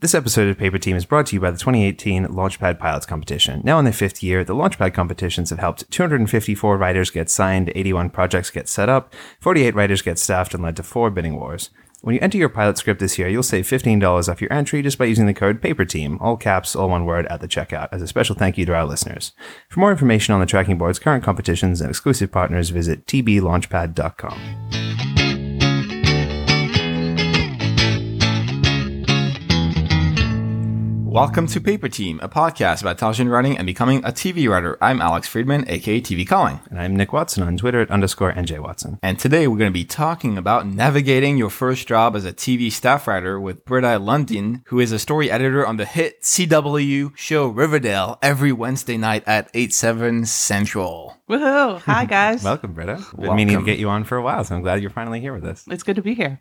This episode of Paper Team is brought to you by the 2018 Launchpad Pilots Competition. Now in their fifth year, the Launchpad competitions have helped 254 writers get signed, 81 projects get set up, 48 writers get staffed, and led to four bidding wars. When you enter your pilot script this year, you'll save $15 off your entry just by using the code PAPERTEAM, all caps, all one word, at the checkout, as a special thank you to our listeners. For more information on the tracking board's current competitions and exclusive partners, visit tblaunchpad.com. Welcome to Paper Team, a podcast about television writing and becoming a TV writer. I'm Alex Friedman, aka TV Calling. And I'm Nick Watson on Twitter at underscore NJ Watson. And today we're going to be talking about navigating your first job as a TV staff writer with Britta Lundin, who is a story editor on the hit CW show Riverdale every Wednesday night at 8, 7 Central. Woohoo! Hi guys. Welcome, Britta. Been meaning to get you on for a while, so I'm glad you're finally here with us. it's good to be here.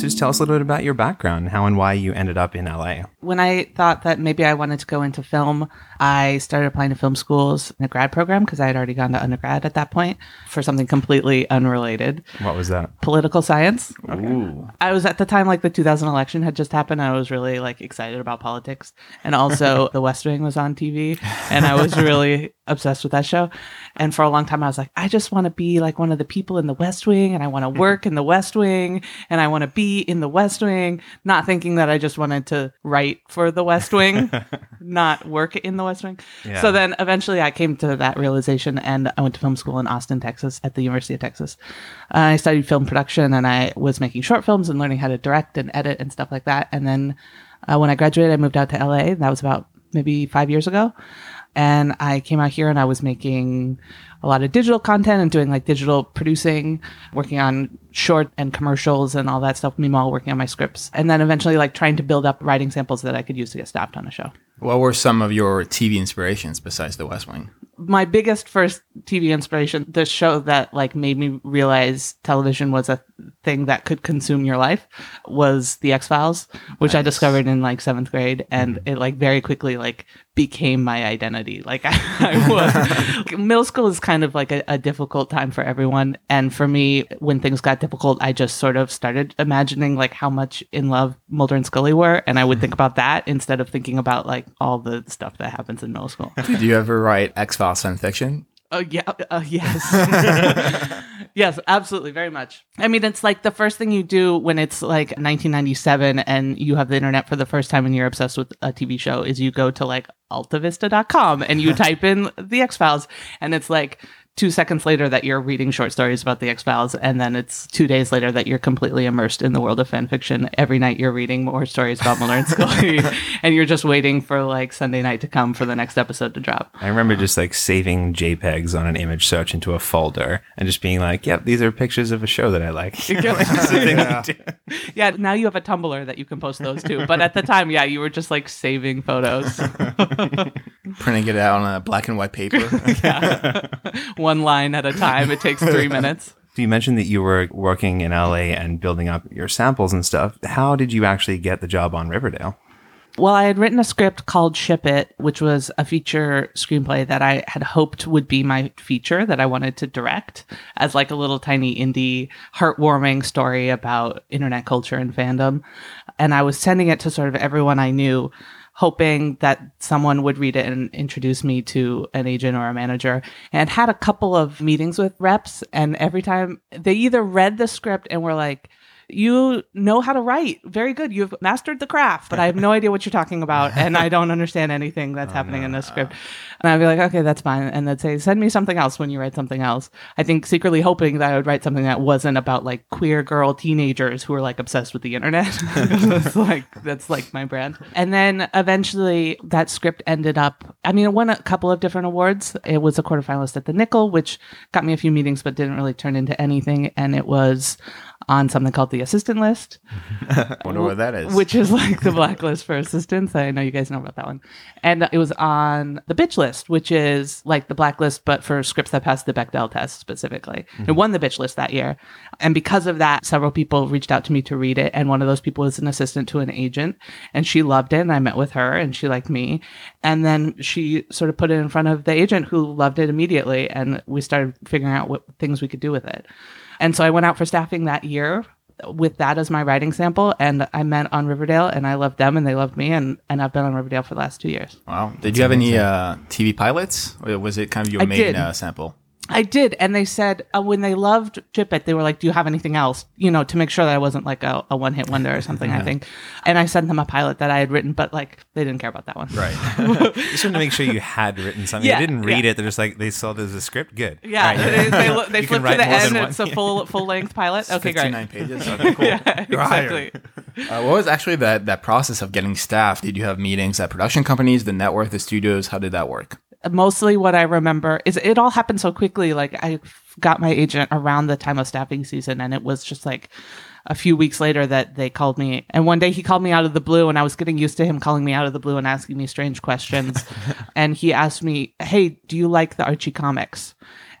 Just tell us a little bit about your background, how and why you ended up in LA. When I thought that maybe I wanted to go into film, I started applying to film schools in a grad program because I had already gone to undergrad at that point for something completely unrelated What was that? political science. Ooh. I was at the time like the 2000 election had just happened. I was really like excited about politics, and also The West Wing was on TV, and I was really obsessed with that show. And for a long time, I was like, I just want to be like one of the people in the West Wing, and I want to mm-hmm. work in the West Wing, and I want to be in the West Wing. Not thinking that I just wanted to write for the West Wing, not work in the West Wing. Yeah. So then eventually, I came to that realization, and I went to film school in Austin, Texas, at the University of Texas. Uh, I studied film production and I was making short films and learning how to direct and edit and stuff like that. And then uh, when I graduated, I moved out to LA. That was about maybe five years ago. And I came out here and I was making a lot of digital content and doing like digital producing, working on short and commercials and all that stuff. Meanwhile, working on my scripts. And then eventually like trying to build up writing samples that I could use to get staffed on a show. What were some of your TV inspirations besides The West Wing? my biggest first TV inspiration, the show that like made me realize television was a thing that could consume your life was The X Files, which I discovered in like seventh grade, mm-hmm. and it like very quickly like became my identity. Like I, I was middle school is kind of like a, a difficult time for everyone, and for me, when things got difficult, I just sort of started imagining like how much in love Mulder and Scully were, and I would think about that instead of thinking about like all the stuff that happens in middle school. Did you ever write X Files fan fiction? Oh yeah, uh, yes, yes, absolutely, very much. I mean, it's like the first thing you do when it's like 1997 and you have the internet for the first time and you're obsessed with a TV show is you go to like altavista.com and you type in the X Files, and it's like two seconds later that you're reading short stories about the X Files, and then it's two days later that you're completely immersed in the world of fan fiction. Every night you're reading more stories about Mulder and Scully, and you're just waiting for like Sunday night to come for the next episode to drop. I remember just like saving JPEGs on an image search into a folder and just being like, yep, these are pictures of a show that I like. Just a thing to do. Yeah, now you have a Tumblr that you can post those to. But at the time, yeah, you were just like saving photos. Printing it out on a black and white paper? One line at a time. It takes three minutes. So you mentioned that you were working in LA and building up your samples and stuff. How did you actually get the job on Riverdale? Well, I had written a script called Ship It, which was a feature screenplay that I had hoped would be my feature that I wanted to direct as like a little tiny indie, heartwarming story about internet culture and fandom. And I was sending it to sort of everyone I knew, hoping that someone would read it and introduce me to an agent or a manager. And had a couple of meetings with reps, and every time they either read the script and were like, you know how to write. Very good. You've mastered the craft, but I have no idea what you're talking about. And I don't understand anything that's oh, happening in this script. And I'd be like, okay, that's fine. And they'd say, send me something else when you write something else. I think secretly hoping that I would write something that wasn't about like queer girl teenagers who are like obsessed with the internet. that's like, that's like my brand. And then eventually that script ended up, I mean, it won a couple of different awards. It was a quarterfinalist at the Nicholl, which got me a few meetings, but didn't really turn into anything. And it was on something called the assistant list, I Wonder what that is. which is like the blacklist for assistants. I know you guys know about that one. And it was on the bitch list, which is like the blacklist, but for scripts that passed the Bechdel test specifically. It mm-hmm. won the bitch list that year. And because of that, several people reached out to me to read it. And one of those people was an assistant to an agent. And she loved it. And I met with her and she liked me. And then she sort of put it in front of the agent who loved it immediately. And we started figuring out what things we could do with it. And so I went out for staffing that year with that as my writing sample. And I met on Riverdale and I loved them and they loved me. And, and I've been on Riverdale for the last two years. Wow. Did you have any uh, TV pilots? Or was it kind of your I main uh, sample? I did, and they said uh, when they loved Ship It, they were like, "Do you have anything else?" You know, to make sure that I wasn't like a, a one hit wonder or something. I think, and I sent them a pilot that I had written, but like they didn't care about that one. Right. Just wanted to make sure you had written something. Yeah, they didn't read yeah. it. They're just like they saw there's a script. Good. Yeah, All right. they, they, look- they You flip can to the end. It's a full full length pilot. Okay, great. 59 pages. Okay, cool. You're exactly. Uh, what was actually that, that process of getting staff? Did you have meetings at production companies, the network, the studios? How did that work? Mostly, what I remember is it all happened so quickly. Like I got my agent around the time of staffing season, and it was just like a few weeks later that they called me. And one day he called me out of the blue, and I was getting used to him calling me out of the blue and asking me strange questions. and he asked me, "Hey, do you like the Archie comics?"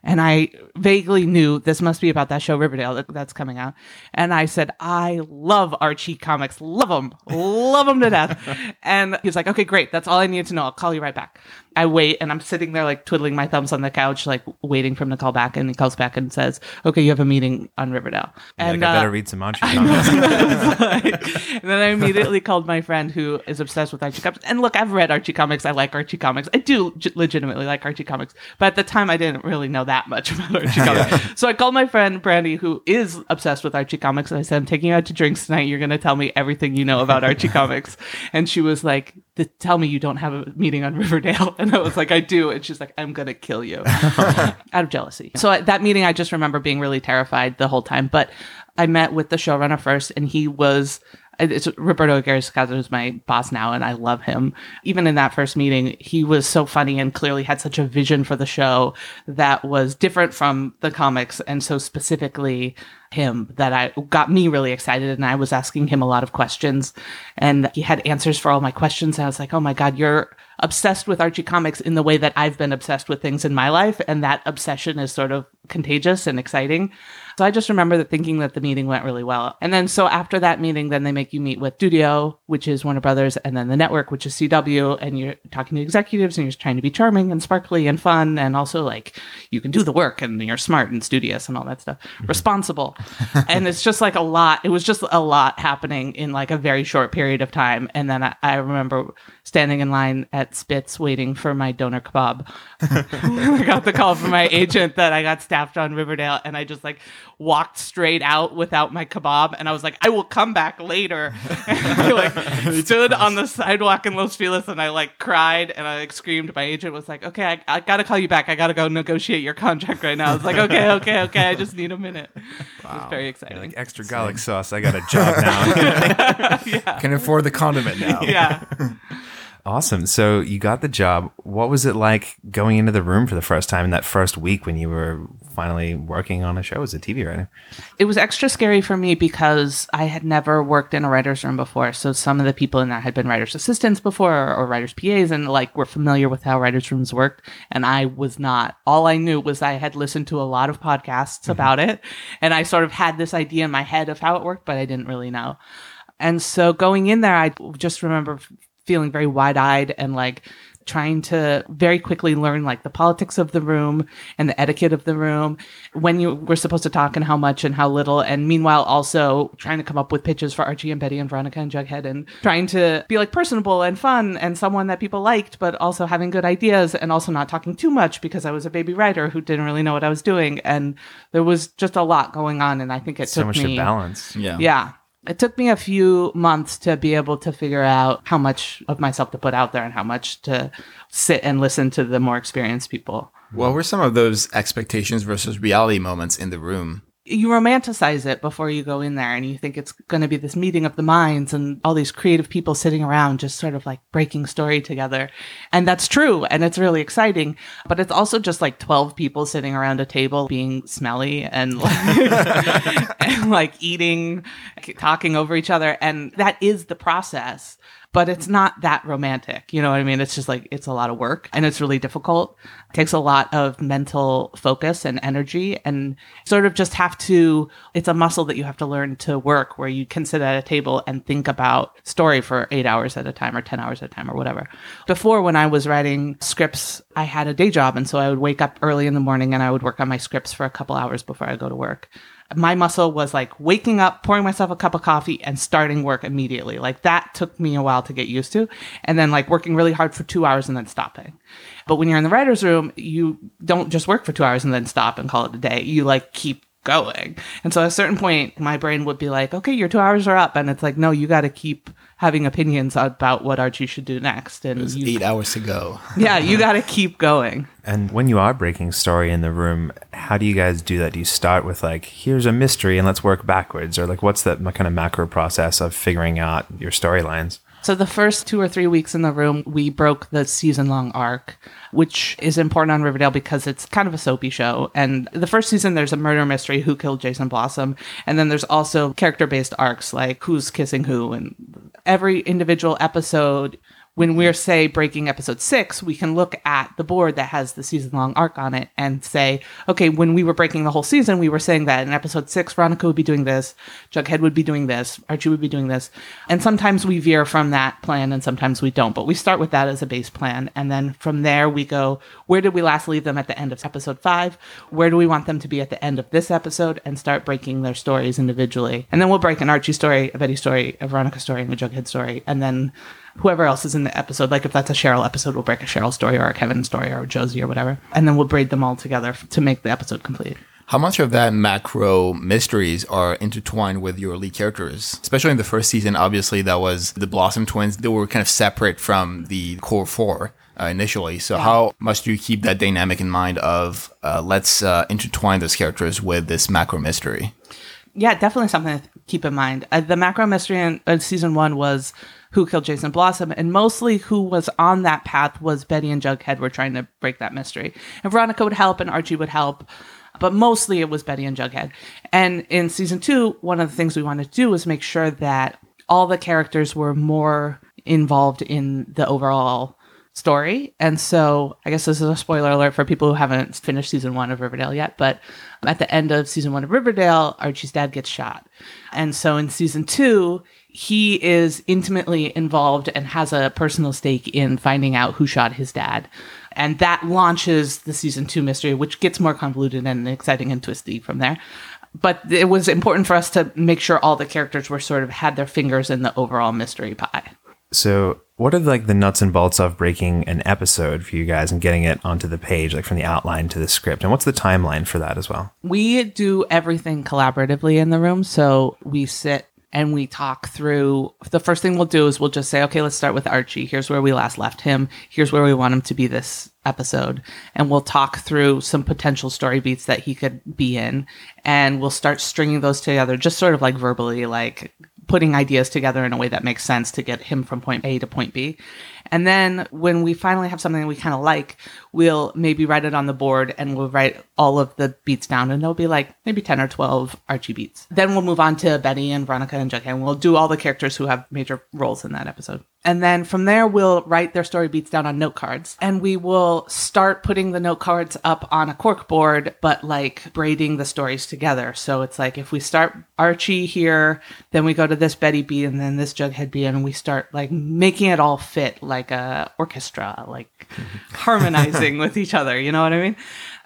And I vaguely knew this must be about that show Riverdale that's coming out. And I said, I love Archie comics. Love them. Love them to death. And he's like, okay, great. That's all I needed to know. I'll call you right back. I wait and I'm sitting there like twiddling my thumbs on the couch, like waiting for him to call back. And he calls back and says, okay, you have a meeting on Riverdale. Like, And I better uh, read some Archie comics. and then I immediately called my friend who is obsessed with Archie comics. And look, I've read Archie comics. I like Archie comics. I do legitimately like Archie comics. But at the time, I didn't really know that much about Archie comics. So I called my friend Brandy, who is obsessed with Archie comics. And I said, I'm taking you out to drinks tonight. You're going to tell me everything you know about Archie comics. And she was like, Tell me you don't have a meeting on Riverdale. And I was like, I do. And she's like, I'm going to kill you out of jealousy. So at that meeting, I just remember being really terrified the whole time. But I met with the showrunner first, and he was. It's Roberto Aguirre who's my boss now, and I love him. Even in that first meeting, he was so funny and clearly had such a vision for the show that was different from the comics, and so specifically him that I got me really excited. And I was asking him a lot of questions, and he had answers for all my questions. I was like, "Oh my god, you're obsessed with Archie comics in the way that I've been obsessed with things in my life, and that obsession is sort of contagious and exciting." So I just remember that thinking that the meeting went really well. And then so after that meeting, then they make you meet with Studio, which is Warner Brothers, and then the network, which is CW, and you're talking to executives and you're trying to be charming and sparkly and fun, and also like you can do the work and you're smart and studious and all that stuff, mm-hmm. responsible. and it's just like a lot. It was just a lot happening in like a very short period of time. And then I, I remember standing in line at Spitz waiting for my doner kebab. I got the call from my agent that I got staffed on Riverdale, and I just like walked straight out without my kebab, and I was like, I will come back later. And I like stood on the sidewalk in Los Feliz, and I like cried and I like screamed. My agent was like, Okay, I, I gotta call you back. I gotta go negotiate your contract right now. I was like, Okay, okay, okay. I just need a minute. It was very exciting. like extra garlic sauce. I got a job now. yeah. Can afford the condiment now. yeah. Awesome. So you got the job. What was it like going into the room for the first time in that first week when you were finally working on a show as a TV writer? it was extra scary for me because I had never worked in a writer's room before. So some of the people in there had been writer's assistants before or, or writer's PAs and like were familiar with how writer's rooms worked. And I was not. All I knew was I had listened to a lot of podcasts mm-hmm. about it. And I sort of had this idea in my head of how it worked, but I didn't really know. And so going in there, I just remember feeling very wide eyed and like trying to very quickly learn like the politics of the room and the etiquette of the room, when you were supposed to talk and how much and how little. And meanwhile, also trying to come up with pitches for Archie and Betty and Veronica and Jughead and trying to be like personable and fun and someone that people liked, but also having good ideas and also not talking too much because I was a baby writer who didn't really know what I was doing. And there was just a lot going on. And I think it took So took much me to balance. Yeah. yeah. It took me a few months to be able to figure out how much of myself to put out there and how much to sit and listen to the more experienced people. What were some of those expectations versus reality moments in the room? You romanticize it before you go in there and you think it's going to be this meeting of the minds and all these creative people sitting around just sort of like breaking story together. And that's true and it's really exciting, but it's also just like 12 people sitting around a table being smelly and like, and like eating, talking over each other. And that is the process. But it's not that romantic. You know what I mean? It's just like, it's a lot of work and it's really difficult. Takes a lot of mental focus and energy and sort of just have to, it's a muscle that you have to learn to work where you can sit at a table and think about story for eight hours at a time or 10 hours at a time or whatever. Before, when I was writing scripts, I had a day job. And so I would wake up early in the morning and I would work on my scripts for a couple hours before I go to work. my muscle was like waking up, pouring myself a cup of coffee, and starting work immediately. Like that took me a while to get used to. And then like working really hard for two hours and then stopping. But when you're in the writer's room, you don't just work for two hours and then stop and call it a day. You like keep going. And so at a certain point, my brain would be like, okay, your two hours are up. And it's like, no, you got to keep having opinions about what Archie should do next. And There's you, eight hours to go. yeah, you got to keep going. And when you are breaking story in the room, how do you guys do that? Do you start with like, here's a mystery and let's work backwards? Or like, what's that kind of macro process of figuring out your storylines? So the first two or three weeks in the room, we broke the season long arc, which is important on Riverdale because it's kind of a soapy show. And the first season, there's a murder mystery, who killed Jason Blossom. And then there's also character based arcs like who's kissing who. And every individual episode when we're say breaking episode six, we can look at the board that has the season long arc on it and say, okay, when we were breaking the whole season, we were saying that in episode six, Veronica would be doing this, Jughead would be doing this, Archie would be doing this. And sometimes we veer from that plan and sometimes we don't. But we start with that as a base plan. And then from there, we go, where did we last leave them at the end of episode five? Where do we want them to be at the end of this episode? And start breaking their stories individually. And then we'll break an Archie story, a Betty story, a Veronica story, and a Jughead story. And then whoever else is in the episode. Like if that's a Cheryl episode, we'll break a Cheryl story or a Kevin story or a Josie or whatever, and then we'll braid them all together f- to make the episode complete. How much of that macro mysteries are intertwined with your lead characters? Especially in the first season, obviously, that was the Blossom twins. They were kind of separate from the core four. Uh, initially, so how much do you keep that dynamic in mind of uh, let's uh, intertwine those characters with this macro mystery? Yeah, definitely something to keep in mind. Uh, the macro mystery in uh, season one was who killed Jason Blossom, and mostly who was on that path was Betty and Jughead were trying to break that mystery. And Veronica would help, and Archie would help, but mostly it was Betty and Jughead. And in season two, one of the things we wanted to do was make sure that all the characters were more involved in the overall story. And so I guess this is a spoiler alert for people who haven't finished season one of Riverdale yet. But at the end of season one of Riverdale, Archie's dad gets shot. And so in season two, he is intimately involved and has a personal stake in finding out who shot his dad. And that launches the season two mystery, which gets more convoluted and exciting and twisty from there. But it was important for us to make sure all the characters were sort of had their fingers in the overall mystery pie. So, what are like the nuts and bolts of breaking an episode for you guys and getting it onto the page, like from the outline to the script? And what's the timeline for that as well? We do everything collaboratively in the room. So we sit and we talk through the first thing we'll do is we'll just say, okay, let's start with Archie. Here's where we last left him. Here's where we want him to be this episode. And we'll talk through some potential story beats that he could be in. And we'll start stringing those together, just sort of like verbally, like putting ideas together in a way that makes sense to get him from point A to point B. And then when we finally have something we kind of like, we'll maybe write it on the board and we'll write all of the beats down and there'll be like maybe 10 or 12 Archie beats. Then we'll move on to Betty and Veronica and Jughead and we'll do all the characters who have major roles in that episode. And then from there, we'll write their story beats down on note cards and we will start putting the note cards up on a cork board, but like braiding the stories together. So it's like if we start Archie here, then we go to this Betty beat and then this Jughead beat and we start like making it all fit like a orchestra, like harmonizing with each other. You know what I mean?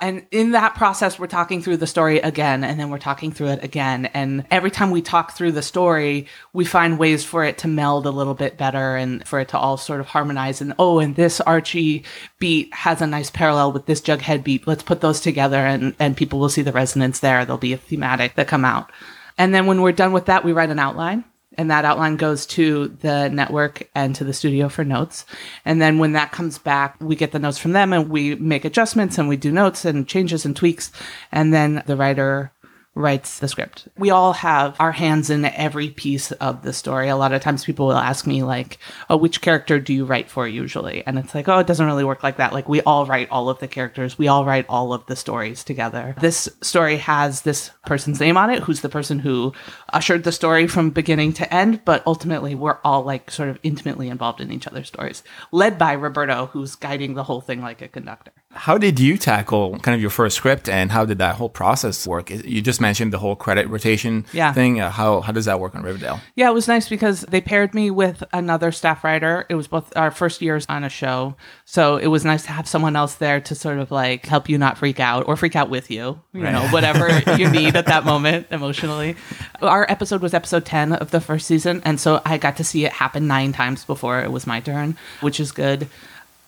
And in that process, we're talking through the story again, and then we're talking through it again. And every time we talk through the story, we find ways for it to meld a little bit better and for it to all sort of harmonize. And oh, and this Archie beat has a nice parallel with this Jughead beat. Let's put those together, and, and people will see the resonance there. There'll be a thematic that come out. And then when we're done with that, we write an outline and that outline goes to the network and to the studio for notes. And then when that comes back, we get the notes from them and we make adjustments and we do notes and changes and tweaks. And then the writer writes the script. We all have our hands in every piece of the story. A lot of times people will ask me like, "Oh, which character do you write for usually?" And it's like, "Oh, it doesn't really work like that. Like we all write all of the characters. We all write all of the stories together. This story has this person's name on it, who's the person who ushered the story from beginning to end, but ultimately we're all like sort of intimately involved in each other's stories, led by Roberto, who's guiding the whole thing like a conductor. How did you tackle kind of your first script and how did that whole process work? You just mentioned the whole credit rotation Yeah. thing. Uh, how, how does that work on Riverdale? Yeah, it was nice because they paired me with another staff writer. It was both our first years on a show. So it was nice to have someone else there to sort of like help you not freak out or freak out with you, you know, whatever you need at that moment emotionally. Our episode was episode 10 of the first season. And so I got to see it happen nine times before it was my turn, which is good.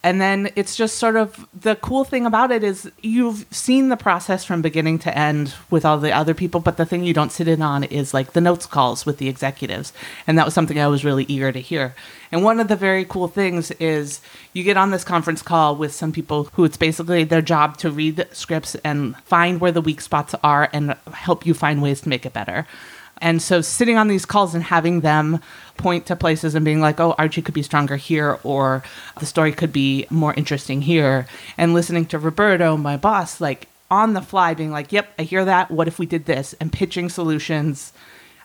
And then it's just sort of the cool thing about it is you've seen the process from beginning to end with all the other people, but the thing you don't sit in on is like the notes calls with the executives. And that was something I was really eager to hear. And one of the very cool things is you get on this conference call with some people who it's basically their job to read scripts and find where the weak spots are and help you find ways to make it better. And so sitting on these calls and having them point to places and being like, oh, Archie could be stronger here, or the story could be more interesting here, and listening to Roberto, my boss, like on the fly being like, yep, I hear that. What if we did this? And pitching solutions.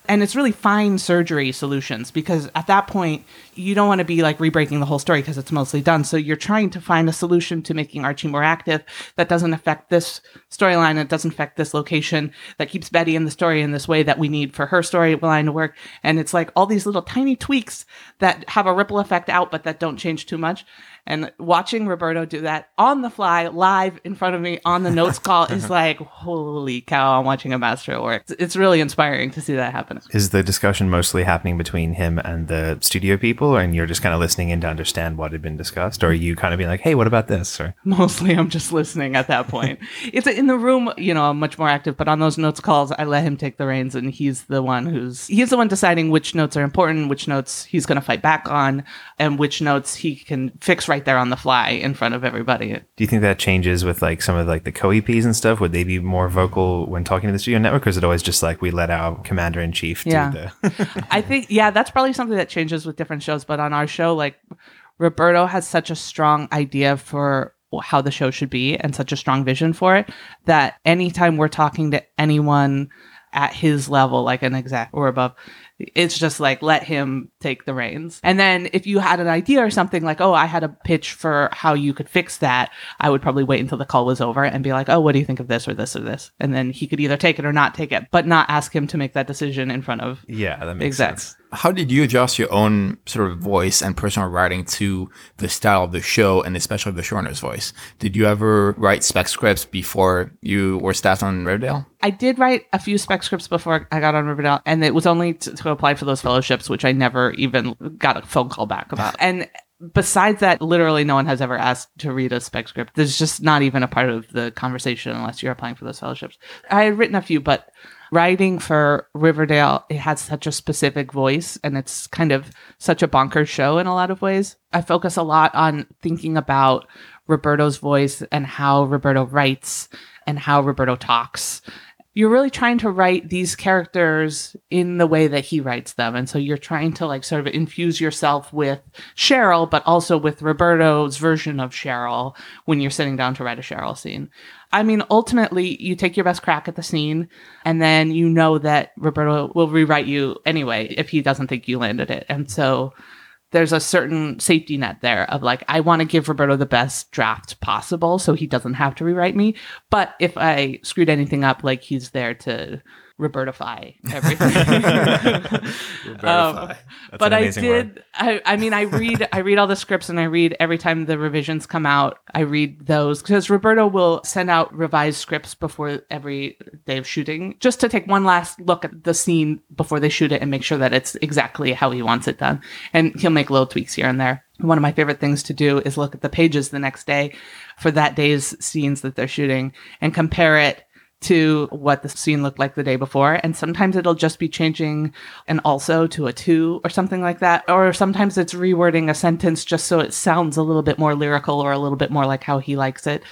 And it's really fine surgery solutions because at that point, you don't want to be like rebreaking the whole story because it's mostly done. So you're trying to find a solution to making Archie more active that doesn't affect this storyline, that doesn't affect this location, that keeps Betty in the story in this way that we need for her storyline to work. And it's like all these little tiny tweaks that have a ripple effect out, but that don't change too much. And watching Roberto do that on the fly, live in front of me on the notes call is like, holy cow, I'm watching a master at work. It's really inspiring to see that happen. Is the discussion mostly happening between him and the studio people, and you're just kind of listening in to understand what had been discussed, or are you kind of being like, "Hey, what about this?" Or Mostly I'm just listening at that point. it's in the room, you know, I'm much more active, but on those notes calls, I let him take the reins and he's the one who's he's the one deciding which notes are important, which notes he's going to fight back on, and which notes he can fix right there on the fly in front of everybody. do you think that changes with like some of like the co-EPs and stuff? Would they be more vocal when talking to the studio network, or is it always just like we let our commander in chief do Yeah. the? I think yeah, that's probably something that changes with different shows, but on our show like Roberto has such a strong idea for how the show should be and such a strong vision for it that anytime we're talking to anyone at his level like an exec or above it's just like let him take the reins. And then if you had an idea or something like oh i had a pitch for how you could fix that i would probably wait until the call was over and be like oh what do you think of this or this or this? And then he could either take it or not take it but not ask him to make that decision in front of Yeah, that makes execs. sense. How did you adjust your own sort of voice and personal writing to the style of the show and especially the showrunner's voice? Did you ever write spec scripts before you were staffed on Riverdale? I did write a few spec scripts before I got on Riverdale, and it was only to, to apply for those fellowships, which I never even got a phone call back about. And besides that, literally no one has ever asked to read a spec script. There's just not even a part of the conversation unless you're applying for those fellowships. I had written a few, but writing for Riverdale, it has such a specific voice and it's kind of such a bonkers show in a lot of ways. I focus a lot on thinking about Roberto's voice and how Roberto writes and how Roberto talks. You're really trying to write these characters in the way that he writes them. And so you're trying to like sort of infuse yourself with Cheryl, but also with Roberto's version of Cheryl when you're sitting down to write a Cheryl scene. I mean, ultimately, you take your best crack at the scene, and then you know that Roberto will rewrite you anyway if he doesn't think you landed it. And so there's a certain safety net there of like, I want to give Roberto the best draft possible so he doesn't have to rewrite me. But if I screwed anything up, like he's there to Robertify everything. Um, but an I did. word. I, I mean, I read. I read all the scripts, and I read every time the revisions come out. I read those because Roberto will send out revised scripts before every day of shooting, just to take one last look at the scene before they shoot it and make sure that it's exactly how he wants it done. And he'll make little tweaks here and there. One of my favorite things to do is look at the pages the next day for that day's scenes that they're shooting and compare it to what the scene looked like the day before. And sometimes it'll just be changing an also to a to or something like that. Or sometimes it's rewording a sentence just so it sounds a little bit more lyrical or a little bit more like how he likes it.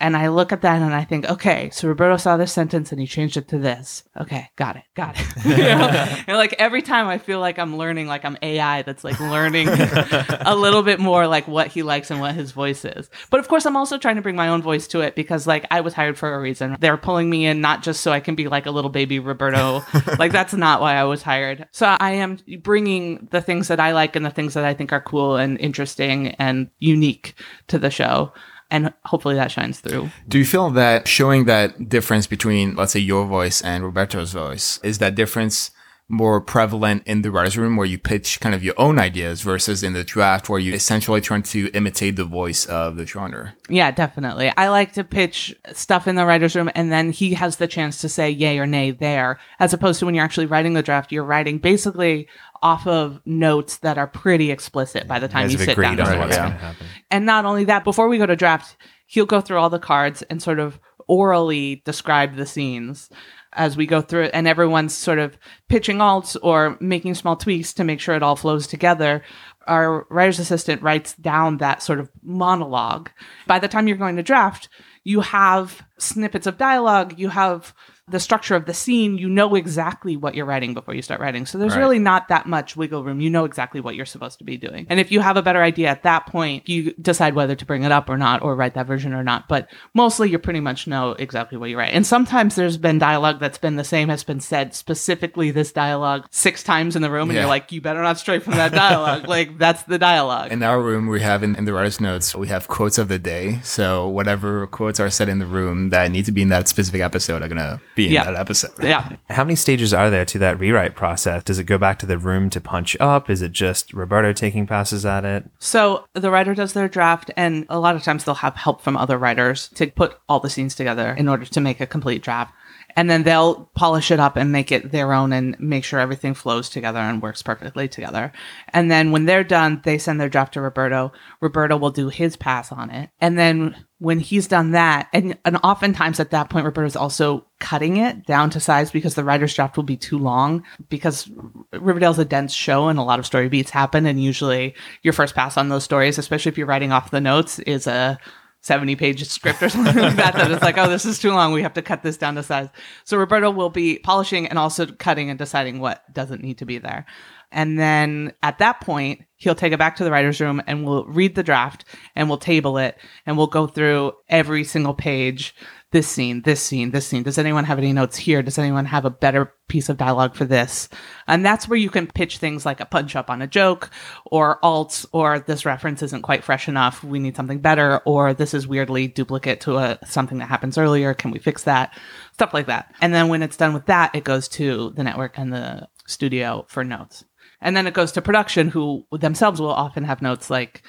And I look at that and I think, okay, so Roberto saw this sentence and he changed it to this. Okay, got it, got it. You know? and like every time I feel like I'm learning, like I'm AI that's like learning a little bit more like what he likes and what his voice is. But of course, I'm also trying to bring my own voice to it because like I was hired for a reason. They're pulling me in not just so I can be like a little baby Roberto. like that's not why I was hired. So I am bringing the things that I like and the things that I think are cool and interesting and unique to the show And hopefully that shines through. Do you feel that showing that difference between, let's say, your voice and Roberto's voice, is that difference more prevalent in the writer's room where you pitch kind of your own ideas versus in the draft where you essentially trying to imitate the voice of the genre? Yeah, definitely. I like to pitch stuff in the writer's room and then he has the chance to say yay or nay there, as opposed to when you're actually writing the draft, you're writing basically off of notes that are pretty explicit by the time Guys you sit down. on to what's write. going to happen. And not only that, before we go to draft, he'll go through all the cards and sort of orally describe the scenes as we go through it. And everyone's sort of pitching alts or making small tweaks to make sure it all flows together. Our writer's assistant writes down that sort of monologue. By the time you're going to draft, you have snippets of dialogue, you have the structure of the scene, you know exactly what you're writing before you start writing. So there's Right. really not that much wiggle room. You know exactly what you're supposed to be doing. And if you have a better idea at that point, you decide whether to bring it up or not, or write that version or not. But mostly you pretty much know exactly what you write. And sometimes there's been dialogue that's been the same, has been said specifically this dialogue six times in the room, and Yeah. you're like, you better not stray from that dialogue. like that's the dialogue. In our room, we have in, in the writer's notes, we have quotes of the day. So whatever quotes are said in the room that need to be in that specific episode are going to be in Yeah. that episode. yeah. How many stages are there to that rewrite process? Does it go back to the room to punch up? Is it just Roberto taking passes at it? So the writer does their draft, and a lot of times they'll have help from other writers to put all the scenes together in order to make a complete draft. And then they'll polish it up and make it their own and make sure everything flows together and works perfectly together. And then when they're done, they send their draft to Roberto. Roberto will do his pass on it. And then when he's done that, and, and oftentimes at that point, Roberto's also cutting it down to size because the writer's draft will be too long because Riverdale's a dense show and a lot of story beats happen. And usually your first pass on those stories, especially if you're writing off the notes, is a 70 page script or something like that that it's like oh this is too long we have to cut this down to size. So roberto will be polishing and also cutting and deciding what doesn't need to be there and then at that point he'll take it back to the writer's room and we'll read the draft and we'll table it and we'll go through every single page this scene, this scene, this scene. Does anyone have any notes here? Does anyone have a better piece of dialogue for this? And that's where you can pitch things like a punch up on a joke or alts or this reference isn't quite fresh enough. We need something better or this is weirdly duplicate to a something that happens earlier. Can we fix that? Stuff like that. And then when it's done with that, it goes to the network and the studio for notes. And then it goes to production who themselves will often have notes like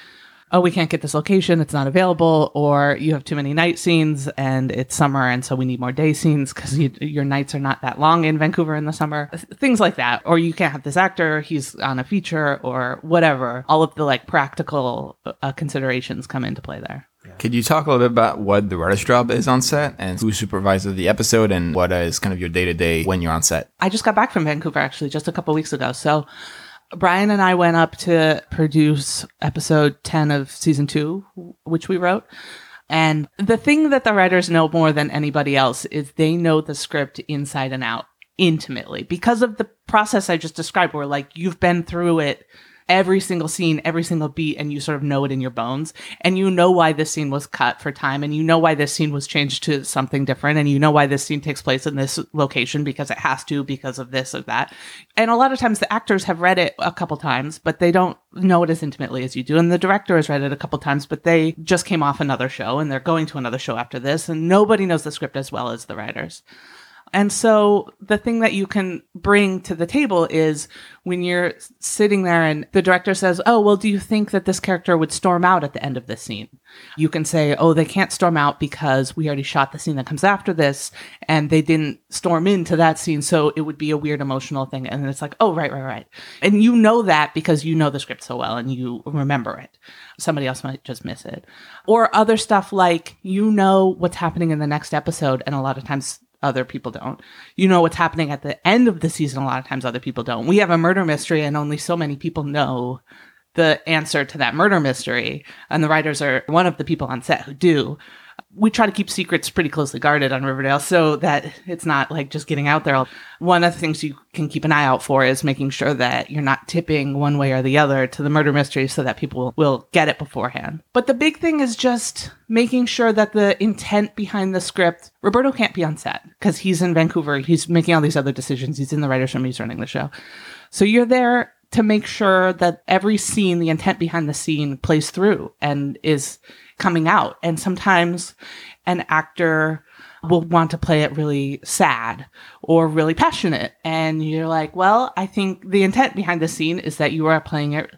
oh, we can't get this location, it's not available, or you have too many night scenes and it's summer and so we need more day scenes because you, your nights are not that long in Vancouver in the summer. Things like that. Or you can't have this actor, he's on a feature or whatever. All of the like practical uh, considerations come into play there. Could you talk a little bit about what the writer's job is on set and who supervises the episode and what is kind of your day to day when you're on set? I just got back from Vancouver actually just a couple weeks ago. So Brian and I went up to produce episode 10 of season two, which we wrote. And the thing that the writers know more than anybody else is they know the script inside and out intimately because of the process I just described, where like you've been through it every single scene, every single beat, and you sort of know it in your bones. And you know why this scene was cut for time, and you know why this scene was changed to something different, and you know why this scene takes place in this location because it has to, because of this or that. And a lot of times the actors have read it a couple times, but they don't know it as intimately as you do. And the director has read it a couple times, but they just came off another show and they're going to another show after this, and nobody knows the script as well as the writers. And so the thing that you can bring to the table is when you're sitting there and the director says, Oh, well, do you think that this character would storm out at the end of this scene? You can say, Oh, they can't storm out because we already shot the scene that comes after this and they didn't storm into that scene. So it would be a weird emotional thing. And it's like, Oh, right, right, right. And you know that because you know the script so well and you remember it. Somebody else might just miss it. Or other stuff like you know what's happening in the next episode. And a lot of times other people don't. You know what's happening at the end of the season. A lot of times other people don't. We have a murder mystery and only so many people know the answer to that murder mystery. And the writers are one of the people on set who do. We try to keep secrets pretty closely guarded on Riverdale so that it's not like just getting out there. One of the things you can keep an eye out for is making sure that you're not tipping one way or the other to the murder mystery so that people will, get it beforehand. But the big thing is just making sure that the intent behind the script, Roberto can't be on set because he's in Vancouver. He's making all these other decisions. He's in the writer's room. He's running the show. So you're there to make sure that every scene, the intent behind the scene plays through and is coming out. And sometimes an actor will want to play it really sad or really passionate. And you're like, well, I think the intent behind the scene is that you are playing it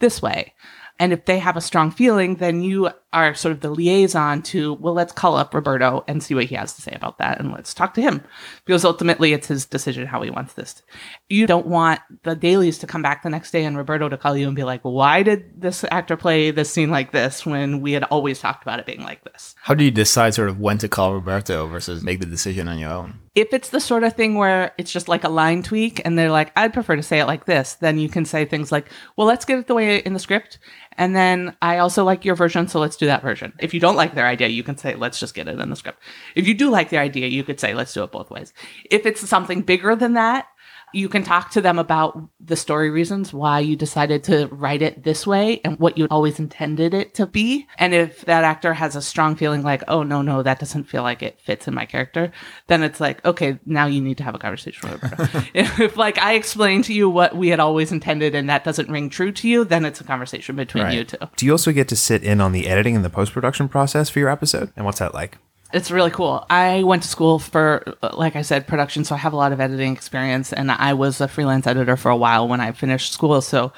this way. And if they have a strong feeling, then you are sort of the liaison to, well, let's call up Roberto and see what he has to say about that and let's talk to him. Because ultimately it's his decision how he wants this. You don't want the dailies to come back the next day and Roberto to call you and be like, why did this actor play this scene like this when we had always talked about it being like this? How do you decide sort of when to call Roberto versus make the decision on your own? If it's the sort of thing where it's just like a line tweak and they're like, I'd prefer to say it like this, then you can say things like, well, let's get it the way in the script. And then I also like your version, so let's do that version. If you don't like their idea, you can say, let's just get it in the script. If you do like the idea, you could say, let's do it both ways. If it's something bigger than that, you can talk to them about the story reasons why you decided to write it this way and what you always intended it to be. And if that actor has a strong feeling like, oh, no, no, that doesn't feel like it fits in my character, then it's like, okay, now you need to have a conversation with Roberto. if, like, I explained to you what we had always intended and that doesn't ring true to you, then it's a conversation between Right. you two. Do you also get to sit in on the editing and the post production process for your episode? And what's that like? It's really cool. I went to school for, like I said, production, so I have a lot of editing experience, and I was a freelance editor for a while when I finished school. So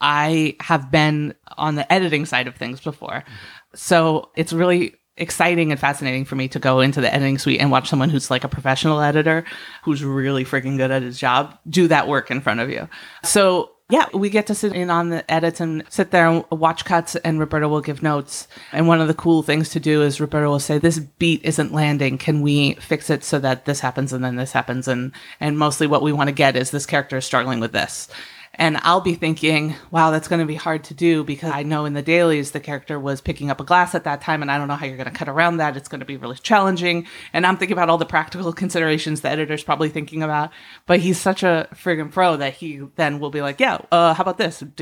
I have been on the editing side of things before. So it's really exciting and fascinating for me to go into the editing suite and watch someone who's like a professional editor who's really freaking good at his job do that work in front of you. So yeah, we get to sit in on the edits and sit there and watch cuts, and Roberto will give notes. And one of the cool things to do is Roberto will say, "This beat isn't landing. Can we fix it so that this happens and then this happens?" And and mostly what we want to get is this character is struggling with this. And I'll be thinking, wow, that's going to be hard to do because I know in the dailies the character was picking up a glass at that time, and I don't know how you're going to cut around that. It's going to be really challenging. And I'm thinking about all the practical considerations the editor's probably thinking about. But he's such a friggin' pro that he then will be like, yeah, uh, how about this? And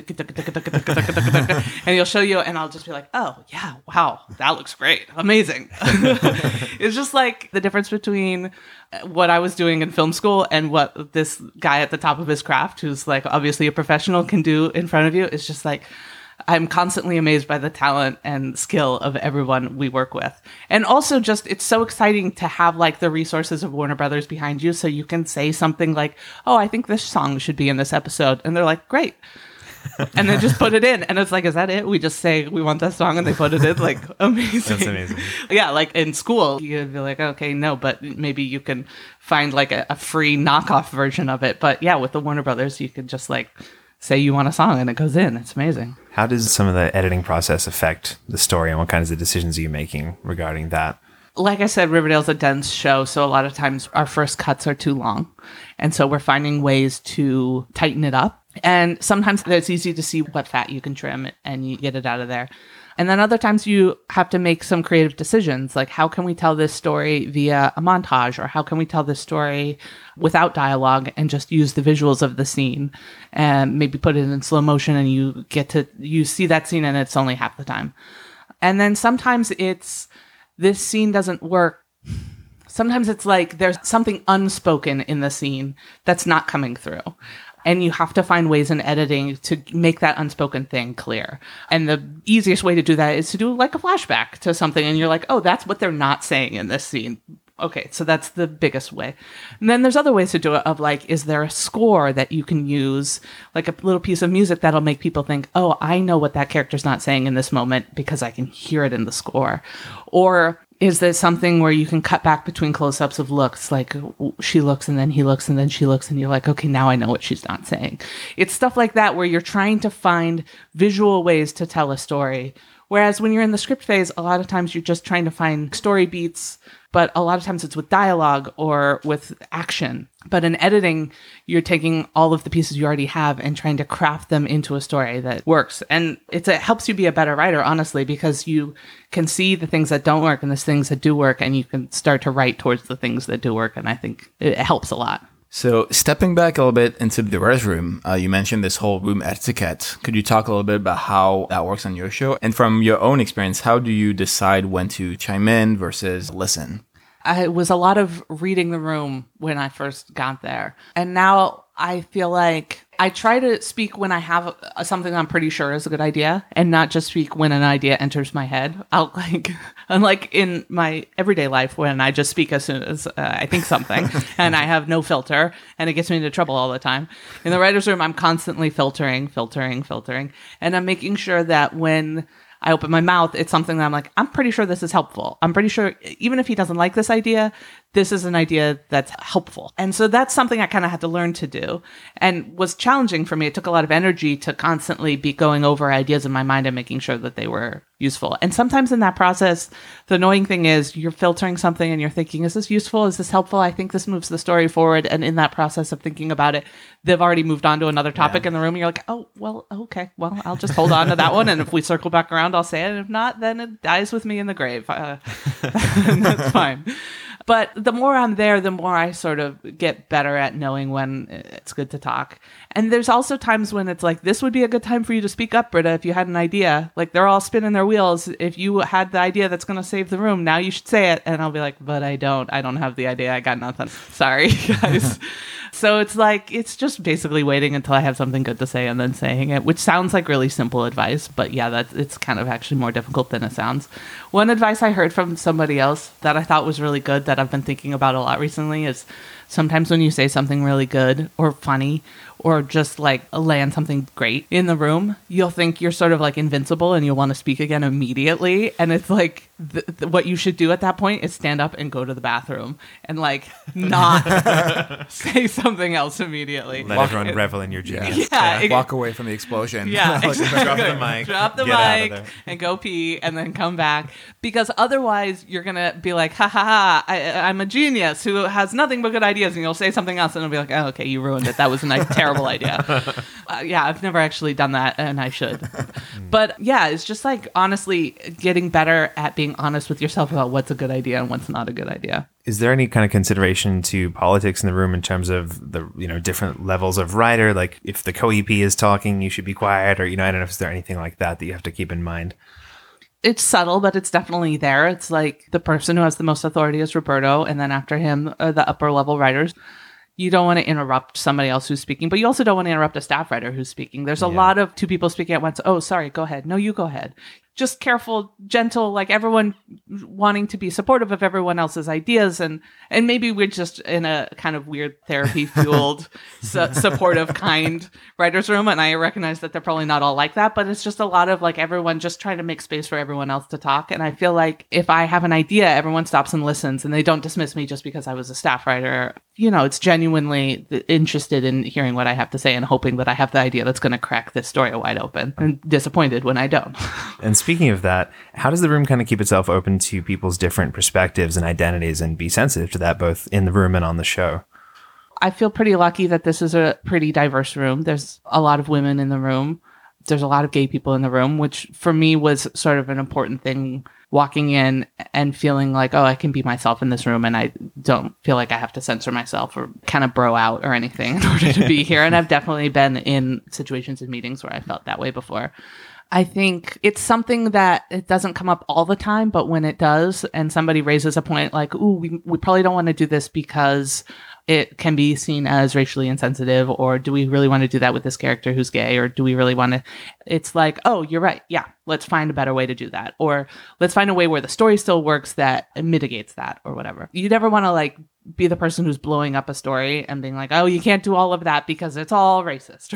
he'll show you, and I'll just be like, oh, yeah, wow, that looks great. Amazing. it's just like the difference between what I was doing in film school and what this guy at the top of his craft, who's like obviously a professional, can do in front of you. is just like I'm constantly amazed by the talent and skill of everyone we work with. And also just it's so exciting to have like the resources of Warner Brothers behind you so you can say something like, "Oh, I think this song should be in this episode." And they're like, "Great." And then just put it in and it's like is that it we just say we want that song and they put it in like amazing That's amazing. yeah like in school you'd be like okay no but maybe you can find like a, a free knockoff version of it but yeah with the warner brothers you could just like say you want a song and it goes in it's amazing How does some of the editing process affect the story and what kinds of decisions are you making regarding that? like I said, Riverdale's a dense show, so a lot of times our first cuts are too long. And so we're finding ways to tighten it up. And sometimes it's easy to see what fat you can trim and you get it out of there. And then other times you have to make some creative decisions like how can we tell this story via a montage or how can we tell this story without dialogue and just use the visuals of the scene and maybe put it in slow motion and you get to you see that scene and it's only half the time. And then sometimes it's this scene doesn't work. Sometimes it's like there's something unspoken in the scene that's not coming through. And you have to find ways in editing to make that unspoken thing clear. And the easiest way to do that is to do like a flashback to something. And you're like, oh, that's what they're not saying in this scene. Okay, so that's the biggest way. And then there's other ways to do it of like, is there a score that you can use, like a little piece of music that'll make people think, oh, I know what that character's not saying in this moment because I can hear it in the score. Or is there something where you can cut back between close ups of looks, like she looks and then he looks and then she looks, and you're like, okay, now I know what she's not saying. It's stuff like that where you're trying to find visual ways to tell a story. Whereas when you're in the script phase, a lot of times you're just trying to find story beats, but a lot of times it's with dialogue or with action. But in editing, you're taking all of the pieces you already have and trying to craft them into a story that works. And it helps you be a better writer, honestly, because you can see the things that don't work and the things that do work, and you can start to write towards the things that do work. And I think it helps a lot. So, stepping back a little bit into the res room, uh, you mentioned this whole room etiquette. Could you talk a little bit about how that works on your show? And from your own experience, how do you decide when to chime in versus listen? I it was a lot of reading the room when I first got there. And now I feel like I try to speak when I have uh, something I'm pretty sure is a good idea and not just speak when an idea enters my head. I'll like, unlike in my everyday life when I just speak as soon as uh, I think something and I have no filter and it gets me into trouble all the time. In the writer's room, I'm constantly filtering, filtering, filtering. And I'm making sure that when I open my mouth, it's something that I'm like, I'm pretty sure this is helpful. I'm pretty sure, even if he doesn't like this idea, this is an idea that's helpful. And so that's something I kind of had to learn to do and was challenging for me. It took a lot of energy to constantly be going over ideas in my mind and making sure that they were useful. And sometimes in that process, the annoying thing is you're filtering something and you're thinking, is this useful? Is this helpful? I think this moves the story forward. And in that process of thinking about it, they've already moved on to another topic in the room. And you're like, oh, well, okay. Well, I'll just hold on to that one. And if we circle back around, I'll say it. And if not, then it dies with me in the grave. Uh, that's fine. But the more I'm there, the more I sort of get better at knowing when it's good to talk. And there's also times when it's like, this would be a good time for you to speak up, Britta, if you had an idea. Like they're all spinning their wheels. If you had the idea that's going to save the room, now you should say it. And I'll be like, but I don't. I don't have the idea. I got nothing. Sorry, guys. So it's like, it's just basically waiting until I have something good to say and then saying it, which sounds like really simple advice. But yeah, that's, it's kind of actually more difficult than it sounds. One advice I heard from somebody else that I thought was really good that I've been thinking about a lot recently is sometimes when you say something really good or funny or just like land something great in the room, you'll think you're sort of like invincible and you'll want to speak again immediately. And it's like th- th- what you should do at that point is stand up and go to the bathroom and like not say something else immediately. Let everyone revel in your genius. Yeah, it- Walk away from the explosion. Yeah, Drop exactly. the mic. Drop the get out of mic there. and go pee, and then come back. Because otherwise, you're gonna be like, "Ha ha ha! I, I'm a genius who has nothing but good ideas," and you'll say something else, and it'll be like, "Oh, okay, you ruined it. That was a nice, terrible idea." Uh, yeah, I've never actually done that, and I should. but yeah, it's just like honestly getting better at being honest with yourself about what's a good idea and what's not a good idea. Is there any kind of consideration to politics in the room in terms of the you know different levels of writer? Like if the co-EP is talking, you should be quiet, or you know I don't know if there's anything like that that you have to keep in mind. it's subtle, but it's definitely there. It's like the person who has the most authority is Roberto, and then after him, are the upper level writers. You don't want to interrupt somebody else who's speaking, but you also don't want to interrupt a staff writer who's speaking. There's a lot of two people speaking at once. Oh, sorry, go ahead. No, you go ahead. Just careful, gentle, like everyone wanting to be supportive of everyone else's ideas, and and maybe we're just in a kind of weird therapy fueled, su- supportive, kind writers room, and I recognize that they're probably not all like that, but it's just a lot of like everyone just trying to make space for everyone else to talk, and I feel like if I have an idea, everyone stops and listens, and they don't dismiss me just because I was a staff writer. You know, it's genuinely interested in hearing what I have to say and hoping that I have the idea that's going to crack this story wide open, and disappointed when I don't. And speaking of that, how does the room kind of keep itself open to people's different perspectives and identities and be sensitive to that both in the room and on the show? I feel pretty lucky that this is a pretty diverse room. There's a lot of women in the room. There's a lot of gay people in the room, which for me was sort of an important thing walking in and feeling like, oh, I can be myself in this room and I don't feel like I have to censor myself or kind of bro out or anything in order to be here. And I've definitely been in situations and meetings where I felt that way before. I think it's something that it doesn't come up all the time, but when it does, and somebody raises a point like, "Ooh, we we probably don't want to do this because it can be seen as racially insensitive," or "Do we really want to do that with this character who's gay?" or "Do we really want to?" It's like, "Oh, you're right. Yeah, let's find a better way to do that," or "Let's find a way where the story still works that mitigates that," or whatever. You never want to like be the person who's blowing up a story and being like, "Oh, you can't do all of that because it's all racist,"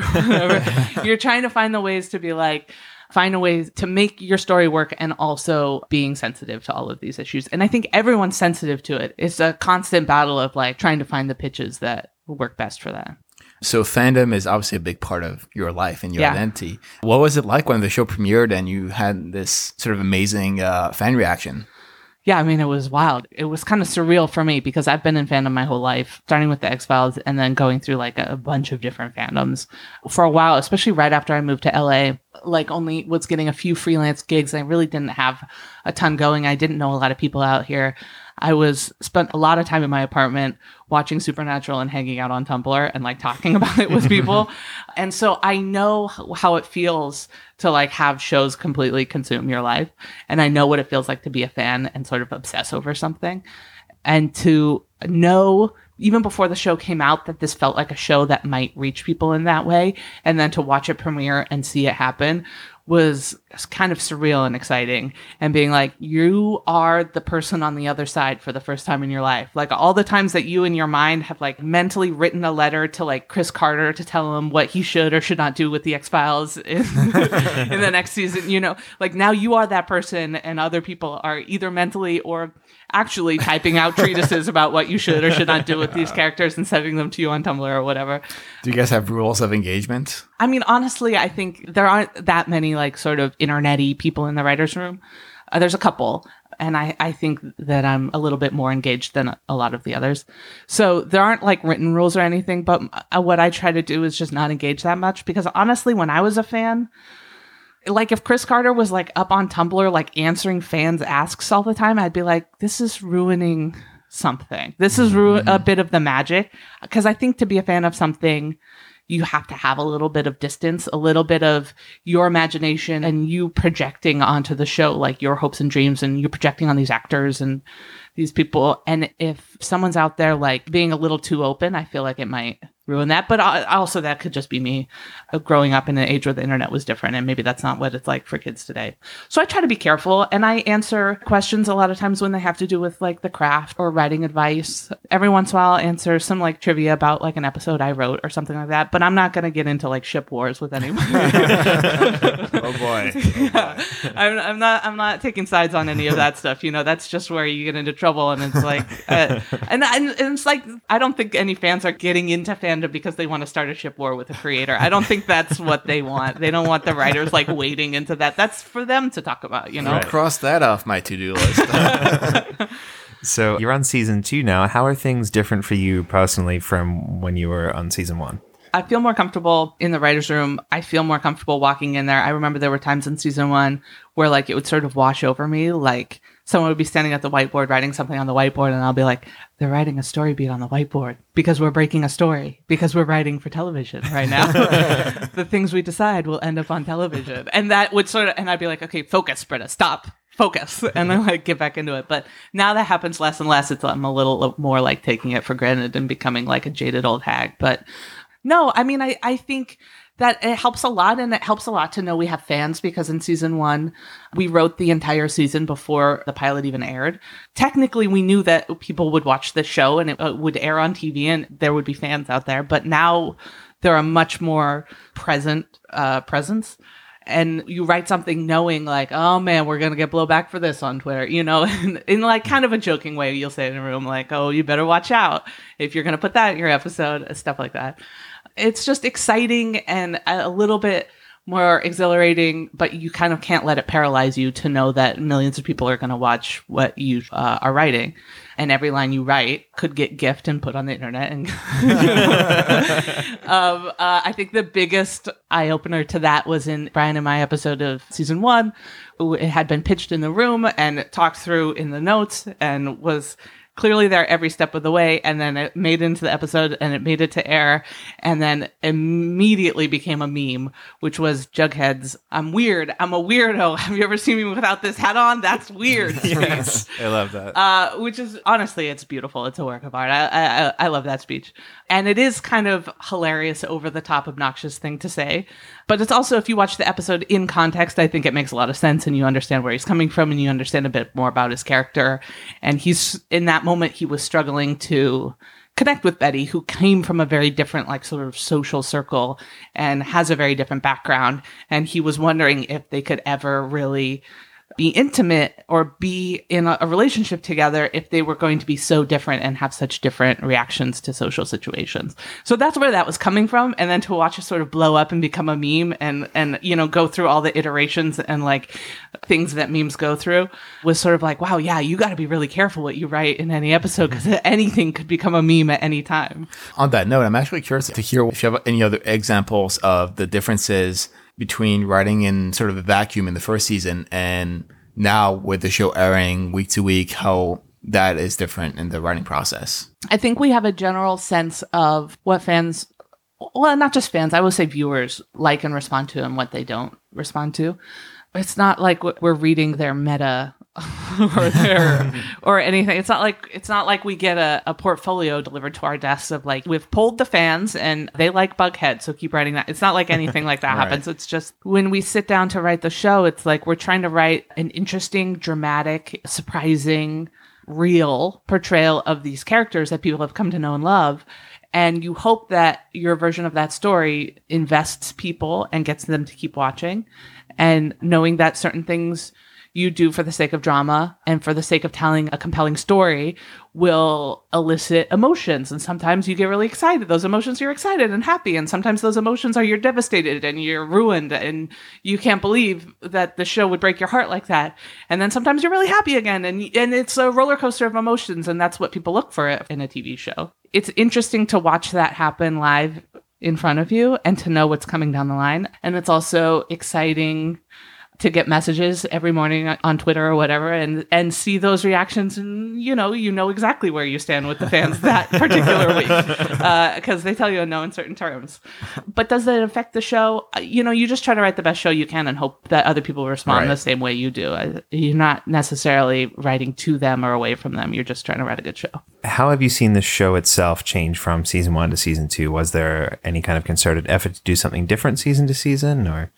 you're trying to find the ways to be like find a way to make your story work and also being sensitive to all of these issues. And I think everyone's sensitive to it. It's a constant battle of like trying to find the pitches that work best for that. So fandom is obviously a big part of your life and your Yeah. identity. What was it like when the show premiered and you had this sort of amazing uh, fan reaction? Yeah, I mean, it was wild. It was kind of surreal for me because I've been in fandom my whole life, starting with the X Files and then going through like a, bunch of different fandoms for a while, especially right after I moved to LA. Like, only was getting a few freelance gigs. I really didn't have a ton going. I didn't know a lot of people out here. I was spent a lot of time in my apartment watching Supernatural and hanging out on Tumblr and like talking about it with people. and so I know how it feels to like have shows completely consume your life. And I know what it feels like to be a fan and sort of obsess over something. and to know even before the show came out that this felt like a show that might reach people in that way and then to watch it premiere and see it happen was kind of surreal and exciting and being like you are the person on the other side for the first time in your life. Like all the times that you in your mind have like mentally written a letter to like chris carter to tell him what he should or should not do with the x-files in, in the next season you know? Like now you are that person and other people are either mentally or actually typing out treatises about what you should or should not do with these characters and sending them to you on tumblr or whatever Do you guys have rules of engagement? I mean, honestly, I think there aren't that many like sort of internety people in the writers' room. Uh, there's a couple, and I, I think that I'm a little bit more engaged than a lot of the others. So there aren't like written rules or anything, but uh, what I try to do is just not engage that much because honestly, when I was a fan, like if Chris Carter was like up on Tumblr, like answering fans' asks all the time, I'd be like, this is ruining something. This is ru- a bit of the magic because I think to be a fan of something, you have to have a little bit of distance, a little bit of your imagination and you projecting onto the show, like your hopes and dreams, and you projecting on these actors and these people. And if someone's out there like being a little too open, I feel like it might ruin that. But also, that could just be me uh, growing up in an age where the internet was different, and maybe that's not what it's like for kids today. So I try to be careful, and I answer questions a lot of times when they have to do with like the craft or writing advice. Every once in a while, I'll answer some like trivia about like an episode I wrote or something like that. But I'm not going to get into like ship wars with anyone. Oh boy. I'm, I'm not I'm not taking sides on any of that stuff. You know, that's just where you get into trouble, and it's like, uh, and, and and it's like I don't think any fans are getting into fandom because they want to start a ship war with a creator. I don't think that's what they want. They don't want the writers like wading into that. That's for them to talk about. You know. Right. Cross that off my to-do list. So you're on season two now. How are things different for you personally from when you were on season one? I feel more comfortable in the writer's room. I feel more comfortable walking in there. I remember there were times in season one where like it would sort of wash over me. Like someone would be standing at the whiteboard writing something on the whiteboard and I'll be like, they're writing a story beat on the whiteboard because we're breaking a story because we're writing for television right now. the things we decide will end up on television. And that would sort of, and I'd be like, okay, focus, Britta, stop. Focus and then like get back into it. But now that happens less and less. It's I'm a little more like taking it for granted and becoming like a jaded old hag. But no, I mean, I, I think that it helps a lot and it helps a lot to know we have fans because in season one, we wrote the entire season before the pilot even aired. Technically, we knew that people would watch the show and it uh, would air on TV and there would be fans out there. But now there are much more present uh, presence. And you write something knowing like, oh man, we're gonna get blowback for this on Twitter, you know, in, in like kind of a joking way. You'll say in a room like, oh, you better watch out if you're gonna put that in your episode, stuff like that it's just exciting and a little bit more exhilarating, but you kind of can't let it paralyze you to know that millions of people are going to watch what you uh, are writing. And every line you write could get gift and put on the internet. And um, uh, I think the biggest eye opener to that was in Brian and my episode of season one. It had been pitched in the room and talked through in the notes and was clearly there every step of the way and then it made it into the episode and it made it to air and then immediately became a meme which was jughead's i'm weird. I'm a weirdo. Have you ever seen me without this hat on? That's weird. Speech I love that. uh, which is honestly it's beautiful. It's a work of art. I I- I love that speech. And it is kind of hilarious over the top obnoxious thing to say but it's also if you watch the episode in context i think it makes a lot of sense and you understand where he's coming from and you understand a bit more about his character and he's in that moment he was struggling to connect with Betty, who came from a very different, like, sort of social circle and has a very different background. And he was wondering if they could ever really be intimate or be in a, a relationship together if they were going to be so different and have such different reactions to social situations. So that's where that was coming from. And then to watch it sort of blow up and become a meme and, and, you know, go through all the iterations and like things that memes go through was sort of like, wow, yeah, you got to be really careful what you write in any episode because anything could become a meme at any time. On that note, I'm actually curious to hear if you have any other examples of the differences between writing in sort of a vacuum in the first season and now with the show airing week to week, how that is different in the writing process. I think we have a general sense of what fans, well, not just fans, I would say viewers like and respond to and what they don't respond to. It's not like we're reading their meta or there or anything. It's not like it's not like we get a, a portfolio delivered to our desks of like we've polled the fans and they like Bughead, so keep writing that. It's not like anything like that Right. happens. It's just when we sit down to write the show, it's like we're trying to write an interesting, dramatic, surprising, real portrayal of these characters that people have come to know and love. And you hope that your version of that story invests people and gets them to keep watching. And knowing that certain things you do for the sake of drama and for the sake of telling a compelling story will elicit emotions. And sometimes you get really excited. Those emotions, you're excited and happy. And sometimes those emotions are you're devastated and you're ruined and you can't believe that the show would break your heart like that. And then sometimes you're really happy again. And, and it's a roller coaster of emotions. And that's what people look for in a TV show. It's interesting to watch that happen live in front of you and to know what's coming down the line. And it's also exciting to get messages every morning on Twitter or whatever and and see those reactions and you know you know exactly where you stand with the fans that particular week because they tell you no in certain terms. But does that affect the show? Uh, you know you just try to write the best show you can and hope that other people respond Right. the same way you do. Uh, you're not necessarily writing to them or away from them. You're just trying to write a good show. How have you seen the show itself change from season one to season two? Was there any kind of concerted effort to do something different season to season, or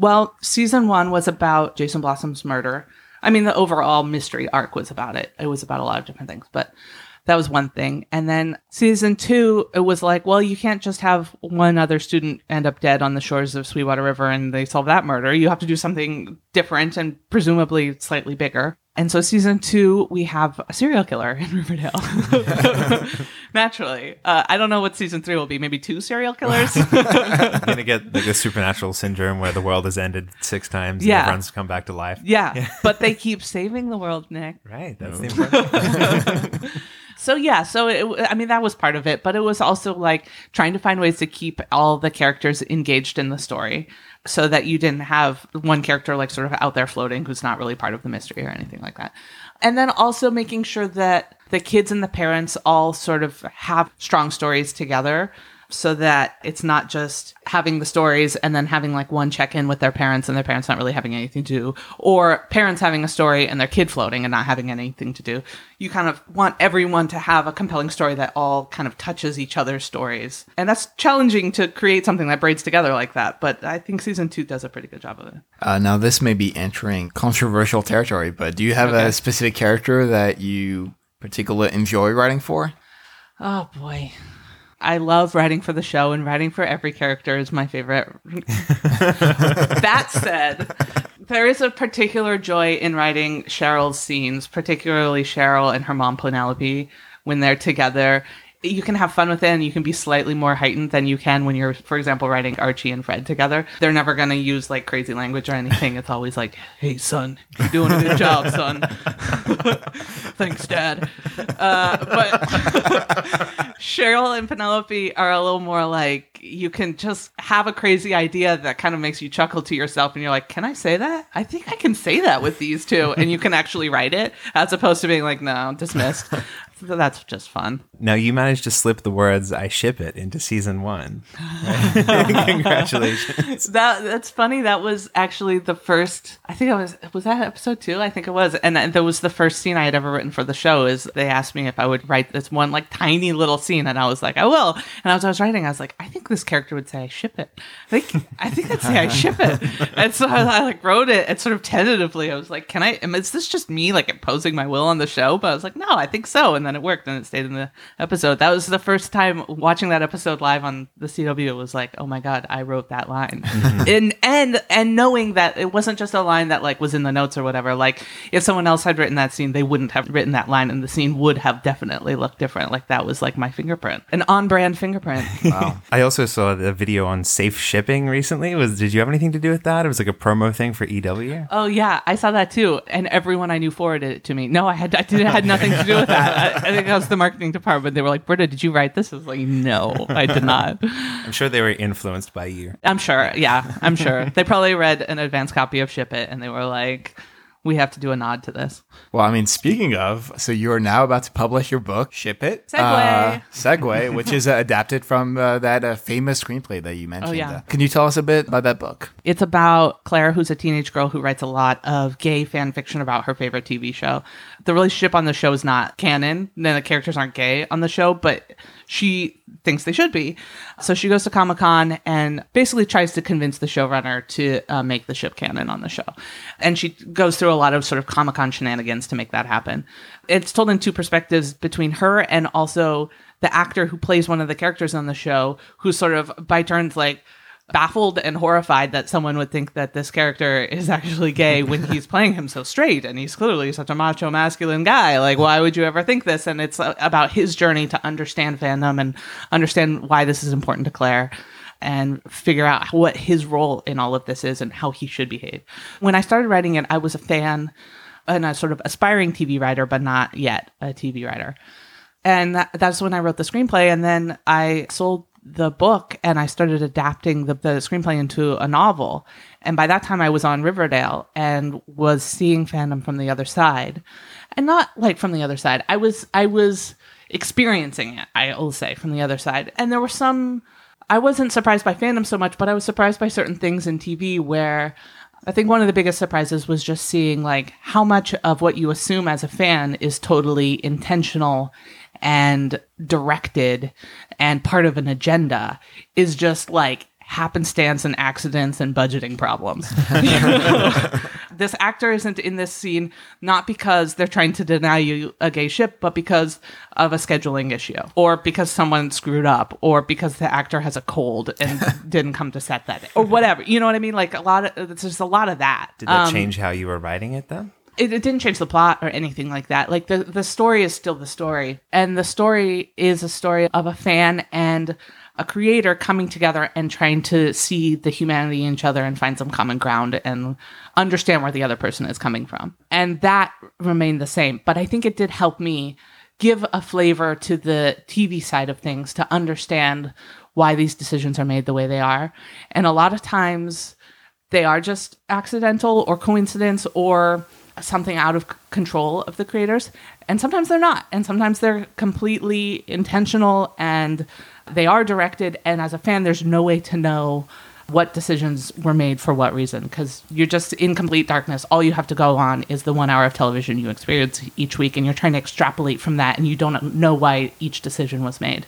Well, season one was about Jason Blossom's murder. I mean, the overall mystery arc was about it. It was about a lot of different things, but that was one thing. And then season two, it was like, well, you can't just have one other student end up dead on the shores of Sweetwater River and they solve that murder. You have to do something different and presumably slightly bigger. And so season two, we have a serial killer in Riverdale. Naturally. Uh, I don't know what season three will be. Maybe two serial killers. I'm gonna get like the supernatural syndrome where the world has ended six times Yeah. and everyone's come back to life? yeah. But they keep saving the world, Nick. Right. That's the important. So yeah, so it, I mean that was part of it, but it was also like trying to find ways to keep all the characters engaged in the story, so that you didn't have one character like sort of out there floating who's not really part of the mystery or anything like that. And then also making sure that the kids and the parents all sort of have strong stories together so that it's not just having the stories and then having like one check in with their parents and their parents not really having anything to do, or parents having a story and their kid floating and not having anything to do. You kind of want everyone to have a compelling story that all kind of touches each other's stories. And that's challenging to create something that braids together like that. But I think season two does a pretty good job of it. Uh, now, this may be entering controversial territory, but do you have Okay. a specific character that you particularly enjoy writing for? Oh boy. I love writing for the show, and writing for every character is my favorite. that said, there is a particular joy in writing Cheryl's scenes, particularly Cheryl and her mom Penelope when they're together. You can have fun with it and you can be slightly more heightened than you can when you're, for example, writing Archie and Fred together. They're never going to use like crazy language or anything. It's always like, hey, son, you're doing a good job, son. Thanks, dad. Uh, but Cheryl and Penelope are a little more like you can just have a crazy idea that kind of makes you chuckle to yourself, and you're like, "Can I say that? I think I can say that with these two. and you can actually write it as opposed to being like, "No, dismissed." so that's just fun. Now you managed to slip the words "I ship it" into season one. Congratulations. That that's funny. That was actually the first. I think it was was that episode two. I think it was, and that was the first scene I had ever written for the show. Is they asked me if I would write this one like tiny little scene, and I was like, I will. And as I was writing, I was like, I think this character would say I ship it. I think I think I'd say I ship it. And so I, I like wrote it, and sort of tentatively, I was like, Can I? Is this just me like imposing my will on the show? But I was like, No, I think so. And then it worked, and it stayed in the episode. That was the first time watching that episode live on the CW. It was like, oh my god, I wrote that line, mm-hmm. and and and knowing that it wasn't just a line that like was in the notes or whatever. Like if someone else had written that scene, they wouldn't have written that line, and the scene would have definitely looked different. Like that was like my fingerprint, an on-brand fingerprint. Wow. I also saw the video on safe shipping recently. Was did you have anything to do with that? It was like a promo thing for EW. Oh yeah, I saw that too, and everyone I knew forwarded it to me. No, I had I didn't had nothing to do with that. I, I think that was the marketing department. But they were like, "Britta, did you write this?" I was like, "No, I did not." I'm sure they were influenced by you. I'm sure. Yeah, I'm sure. they probably read an advanced copy of Ship It and they were like, we have to do a nod to this. Well, I mean, speaking of, so you are now about to publish your book, Ship It. Segway. Uh, Segue, which is uh, adapted from uh, that uh, famous screenplay that you mentioned. Oh, yeah. Uh, Can you tell us a bit about that book? It's about Claire, who's a teenage girl who writes a lot of gay fan fiction about her favorite TV show. The relationship on the show is not canon. Then the characters aren't gay on the show, but she thinks they should be. So she goes to Comic Con and basically tries to convince the showrunner to uh, make the ship canon on the show. And she goes through a lot of sort of Comic Con shenanigans to make that happen. It's told in two perspectives between her and also the actor who plays one of the characters on the show, who's sort of by turns like, baffled and horrified that someone would think that this character is actually gay when he's playing him so straight and he's clearly such a macho masculine guy. Like why would you ever think this? And it's uh, about his journey to understand fandom and understand why this is important to claire and figure out what his role in all of this is and how he should behave. When i started writing it i was a fan and a sort of aspiring tv writer but not yet a tv writer. And that, that's when I wrote the screenplay. And then I sold the book and I started adapting the, the screenplay into a novel. And by that time, I was on Riverdale and was seeing fandom from the other side, and not like from the other side. I was I was experiencing it. I will say from the other side, and there were some. I wasn't surprised by fandom so much, but I was surprised by certain things in TV where I think one of the biggest surprises was just seeing like how much of what you assume as a fan is totally intentional and directed and part of an agenda is just like happenstance and accidents and budgeting problems. this actor isn't in this scene not because they're trying to deny you a gay ship, but because of a scheduling issue, or because someone screwed up, or because the actor has a cold and didn't come to set that day, or whatever. You know what I mean? Like a lot of it's just a lot of that. Did that Um, change how you were writing it then? it, it didn't change the plot or anything like that. Like the the story is still the story, and the story is a story of a fan and a creator coming together and trying to see the humanity in each other and find some common ground and understand where the other person is coming from. And that remained the same. But I think it did help me give a flavor to the TV side of things to understand why these decisions are made the way they are. And a lot of times they are just accidental or coincidence or something out of control of the creators and sometimes they're not and sometimes they're completely intentional and they are directed and as a fan there's no way to know what decisions were made for what reason because you're just in complete darkness all you have to go on is the one hour of television you experience each week and you're trying to extrapolate from that and you don't know why each decision was made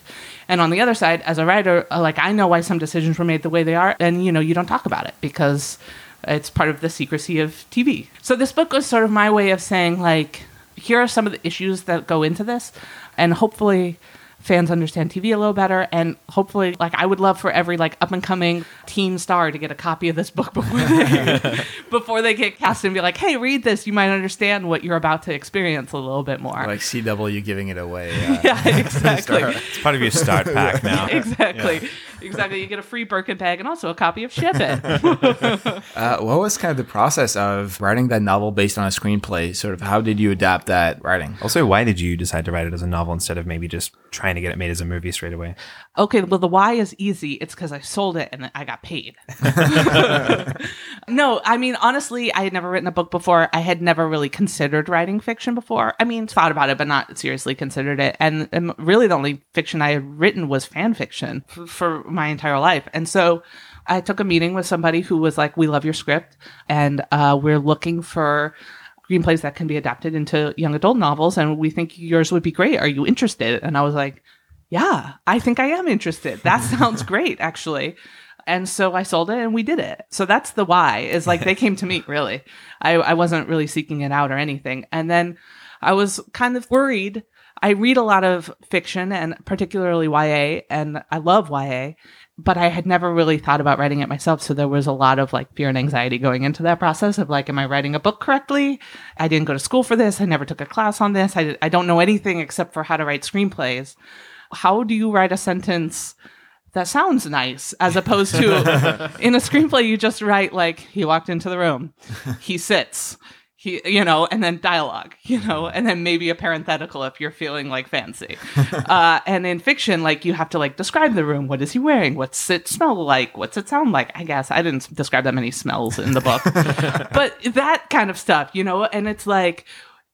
and on the other side as a writer uh, like i know why some decisions were made the way they are and you know you don't talk about it because it's part of the secrecy of TV. So this book was sort of my way of saying like here are some of the issues that go into this and hopefully fans understand TV a little better and hopefully like I would love for every like up and coming teen star to get a copy of this book before they before they get cast and be like, "Hey, read this. You might understand what you're about to experience a little bit more." Like CW giving it away. Uh, yeah, exactly. It's part of your start pack now. exactly. Exactly. You get a free Birkin bag and also a copy of Ship It. Uh, what was kind of the process of writing that novel based on a screenplay? Sort of how did you adapt that writing? Also, why did you decide to write it as a novel instead of maybe just trying to get it made as a movie straight away? Okay, well, the why is easy. It's because I sold it and I got paid. no, I mean, honestly, I had never written a book before. I had never really considered writing fiction before. I mean, thought about it, but not seriously considered it. And, and really, the only fiction I had written was fan fiction f- for my entire life. And so I took a meeting with somebody who was like, We love your script, and uh, we're looking for screenplays that can be adapted into young adult novels, and we think yours would be great. Are you interested? And I was like, yeah, I think I am interested. That sounds great, actually. And so I sold it and we did it. So that's the why is like they came to me, really. I, I wasn't really seeking it out or anything. And then I was kind of worried. I read a lot of fiction and particularly YA, and I love YA, but I had never really thought about writing it myself. So there was a lot of like fear and anxiety going into that process of like, am I writing a book correctly? I didn't go to school for this. I never took a class on this. I, I don't know anything except for how to write screenplays how do you write a sentence that sounds nice as opposed to in a screenplay you just write like he walked into the room he sits he, you know, and then dialogue, you know, and then maybe a parenthetical if you're feeling like fancy. uh, and in fiction, like you have to like describe the room. What is he wearing? What's it smell like? What's it sound like? I guess I didn't describe that many smells in the book, but that kind of stuff, you know, and it's like,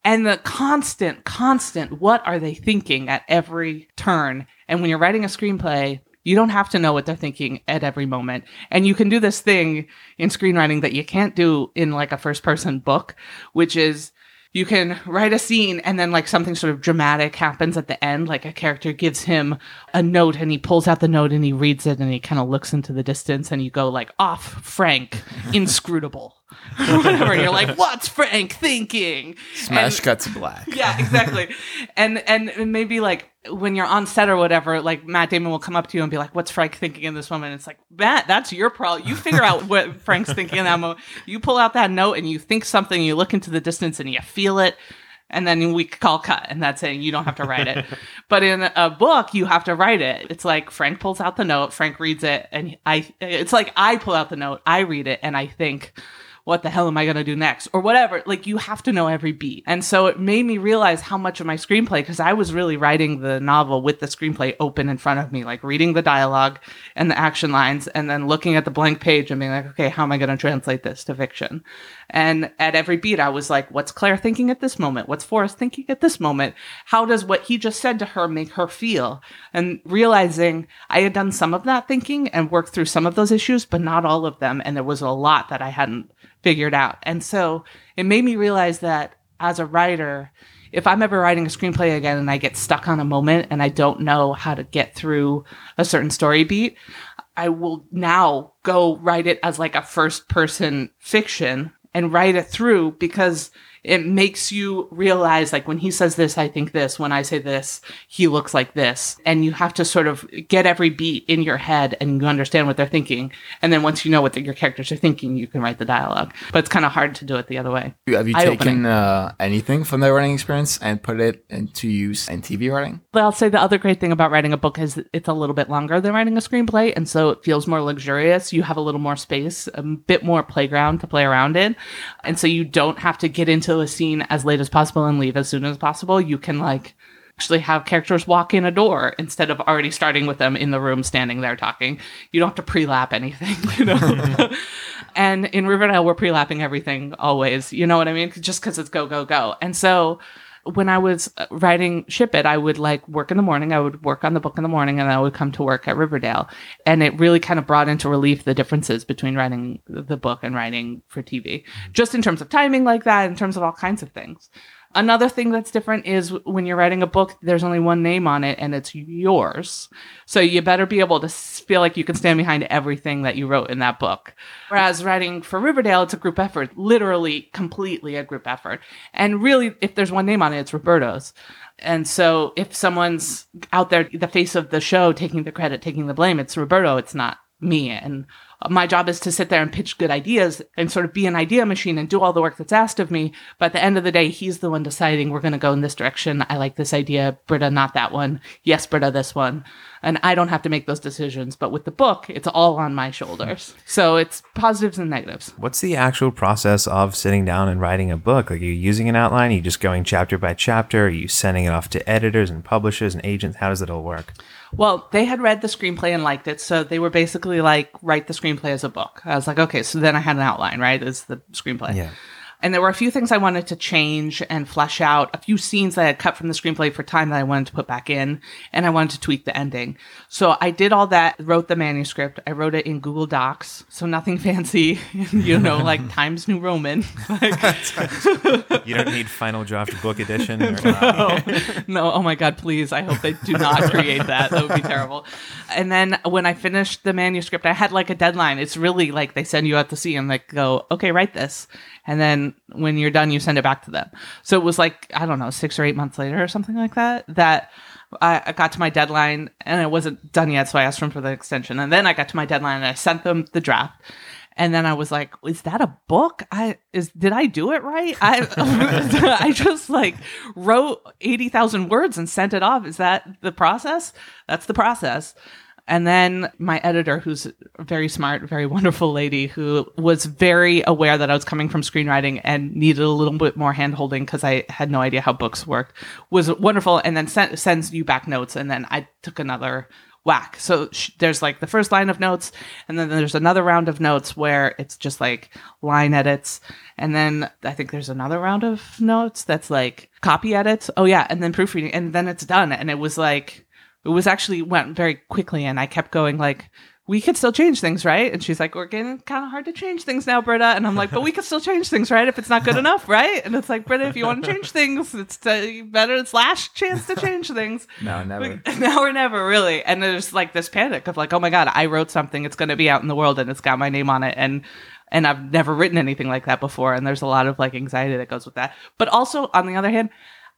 and the constant, constant, what are they thinking at every turn? And when you're writing a screenplay, you don't have to know what they're thinking at every moment. And you can do this thing in screenwriting that you can't do in like a first person book, which is you can write a scene and then like something sort of dramatic happens at the end like a character gives him a note and he pulls out the note and he reads it and he kind of looks into the distance and you go like off frank inscrutable whatever. You're like what's frank thinking? Smash And- cut to black. yeah exactly. And and maybe like when you're on set or whatever like matt damon will come up to you and be like what's frank thinking in this moment? It's like matt that's your problem you figure out what frank's thinking in that moment. You pull out that note and you think something you look into the distance and you feel it and then we call cut and that's it. You don't have to write it. But in a book you have to write it. It's like frank pulls out the note frank reads it and i it's like i pull out the note i read it and i think what the hell am I going to do next? Or whatever. Like, you have to know every beat. And so it made me realize how much of my screenplay, because I was really writing the novel with the screenplay open in front of me, like reading the dialogue and the action lines, and then looking at the blank page and being like, okay, how am I going to translate this to fiction? And at every beat, I was like, what's Claire thinking at this moment? What's Forrest thinking at this moment? How does what he just said to her make her feel? And realizing I had done some of that thinking and worked through some of those issues, but not all of them. And there was a lot that I hadn't figured out. And so it made me realize that as a writer, if I'm ever writing a screenplay again and I get stuck on a moment and I don't know how to get through a certain story beat, I will now go write it as like a first person fiction and write it through because it makes you realize like when he says this i think this. When i say this he looks like this. And you have to sort of get every beat in your head and you understand what they're thinking. And then once you know what the, your characters are thinking you can write the dialogue. But it's kind of hard to do it the other way. Have you taken uh, anything from the writing experience and put it into use in TV writing? But I'll say the other great thing about writing a book is it's a little bit longer than writing a screenplay, and so it feels more luxurious. You have a little more space, a bit more playground to play around in, and so you don't have to get into a scene as late as possible and leave as soon as possible. You can like actually have characters walk in a door instead of already starting with them in the room standing there talking. You don't have to pre-lap anything, you know. and in Riverdale, we're pre-lapping everything always. You know what I mean? Just because it's go go go, and so when I was uh, writing Ship It, I would like work in the morning. I would work on the book in the morning and I would come to work at Riverdale. And it really kind of brought into relief the differences between writing the book and writing for TV, just in terms of timing, like that, in terms of all kinds of things. Another thing that's different is when you're writing a book, there's only one name on it and it's yours. So you better be able to feel like you can stand behind everything that you wrote in that book. Whereas writing for Riverdale, it's a group effort, literally completely a group effort. And really, if there's one name on it, it's Roberto's. And so if someone's out there, the face of the show, taking the credit, taking the blame, it's Roberto, it's not me. And my job is to sit there and pitch good ideas and sort of be an idea machine and do all the work that's asked of me. But at the end of the day, he's the one deciding we're going to go in this direction. I like this idea. Britta, not that one. Yes, Britta, this one. And I don't have to make those decisions. But with the book, it's all on my shoulders. So it's positives and negatives. What's the actual process of sitting down and writing a book? Like, are you using an outline? Are you just going chapter by chapter? Are you sending it off to editors and publishers and agents? How does it all work? Well, they had read the screenplay and liked it, so they were basically like, write the screenplay as a book. I was like, okay, so then I had an outline, right? As the screenplay. Yeah. And there were a few things I wanted to change and flesh out, a few scenes that I had cut from the screenplay for time that I wanted to put back in, and I wanted to tweak the ending. So I did all that, wrote the manuscript. I wrote it in Google Docs, so nothing fancy, you know, like Times New Roman. Like, You don't need Final Draft Book Edition. Or, no, no. Oh my God, please. I hope they do not create that. That would be terrible. And then when I finished the manuscript, I had like a deadline. It's really like they send you out to sea and like go, okay, write this. And then when you're done, you send it back to them. So it was like, I don't know, six or eight months later or something like that, that I, got to my deadline and it wasn't done yet. So I asked them for the extension. And then I got to my deadline and I sent them the draft. And then I was like, "Is that a book? I is did I do it right? I I just like wrote eighty thousand words and sent it off. Is that the process? That's the process." And then my editor, who's a very smart, very wonderful lady, who was very aware that I was coming from screenwriting and needed a little bit more handholding because I had no idea how books worked, was wonderful. And then sent, sends you back notes. And then I took another whack. So sh- there's like the first line of notes, and then there's another round of notes where it's just like line edits. And then I think there's another round of notes that's like copy edits. Oh, yeah. And then proofreading. And then it's done. And it was like, it was actually went very quickly and I kept going like we could still change things, right? And she's like, We're getting kind of hard to change things now, Britta. And I'm like, But we could still change things, right? If it's not good enough, right? And it's like, Britta, if you want to change things, it's better. It's last chance to change things. No, never. now or never, really. And there's like this panic of like, Oh my God, I wrote something. It's going to be out in the world and it's got my name on it. And and I've never written anything like that before. And there's a lot of like anxiety that goes with that. But also, on the other hand,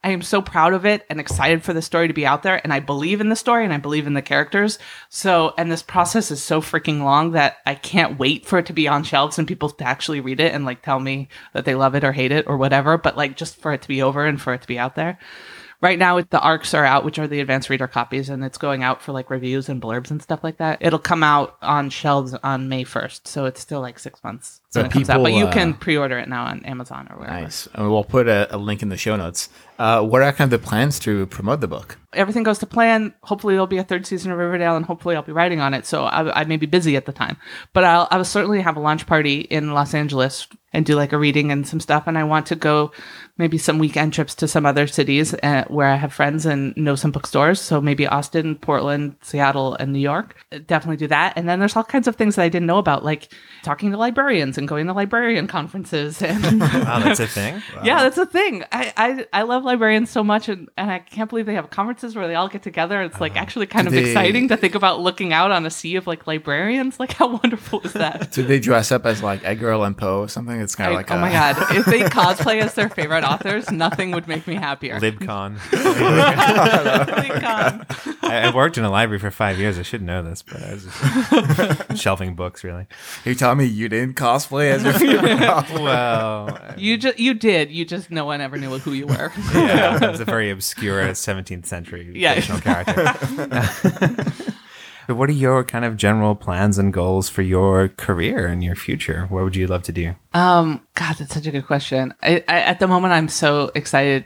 I am so proud of it and excited for the story to be out there. And I believe in the story and I believe in the characters. So, and this process is so freaking long that I can't wait for it to be on shelves and people to actually read it and like tell me that they love it or hate it or whatever. But like just for it to be over and for it to be out there. Right now, the ARCs are out, which are the advanced reader copies, and it's going out for like reviews and blurbs and stuff like that. It'll come out on shelves on May 1st. So it's still like six months So when it comes out. people, But you uh, can pre order it now on Amazon or wherever. Nice. And we'll put a, a link in the show notes. Uh, what are kind of the plans to promote the book? everything goes to plan. Hopefully, there'll be a third season of Riverdale, and hopefully, I'll be writing on it. So I, I may be busy at the time, but I'll, I'll certainly have a launch party in Los Angeles and do like a reading and some stuff. And I want to go maybe some weekend trips to some other cities uh, where I have friends and know some bookstores. So maybe Austin, Portland, Seattle, and New York. Definitely do that. And then there's all kinds of things that I didn't know about, like talking to librarians and going to librarian conferences and Wow, that's a thing. yeah, that's a thing. I, I I love librarians so much, and, and I can't believe they have conferences where they all get together. It's like actually kind of they- exciting to think about looking out on a sea of like librarians. Like how wonderful is that? Do they dress up as like Edgar Allan Poe or something? It's kind of Like, like oh a- my god, if they cosplay as their favorite authors, nothing would make me happier. LibCon. Like, um, I, I worked in a library for five years. I should know this, but I was just shelving books, really. You tell me you didn't cosplay as your favorite Well, you just you did. You just no one ever knew who you were. yeah, it's a very obscure 17th century Yeah. fictional character. What are your kind of general plans and goals for your career and your future? What would you love to do? Um, God, that's such a good question. I, I, at the moment, I'm so excited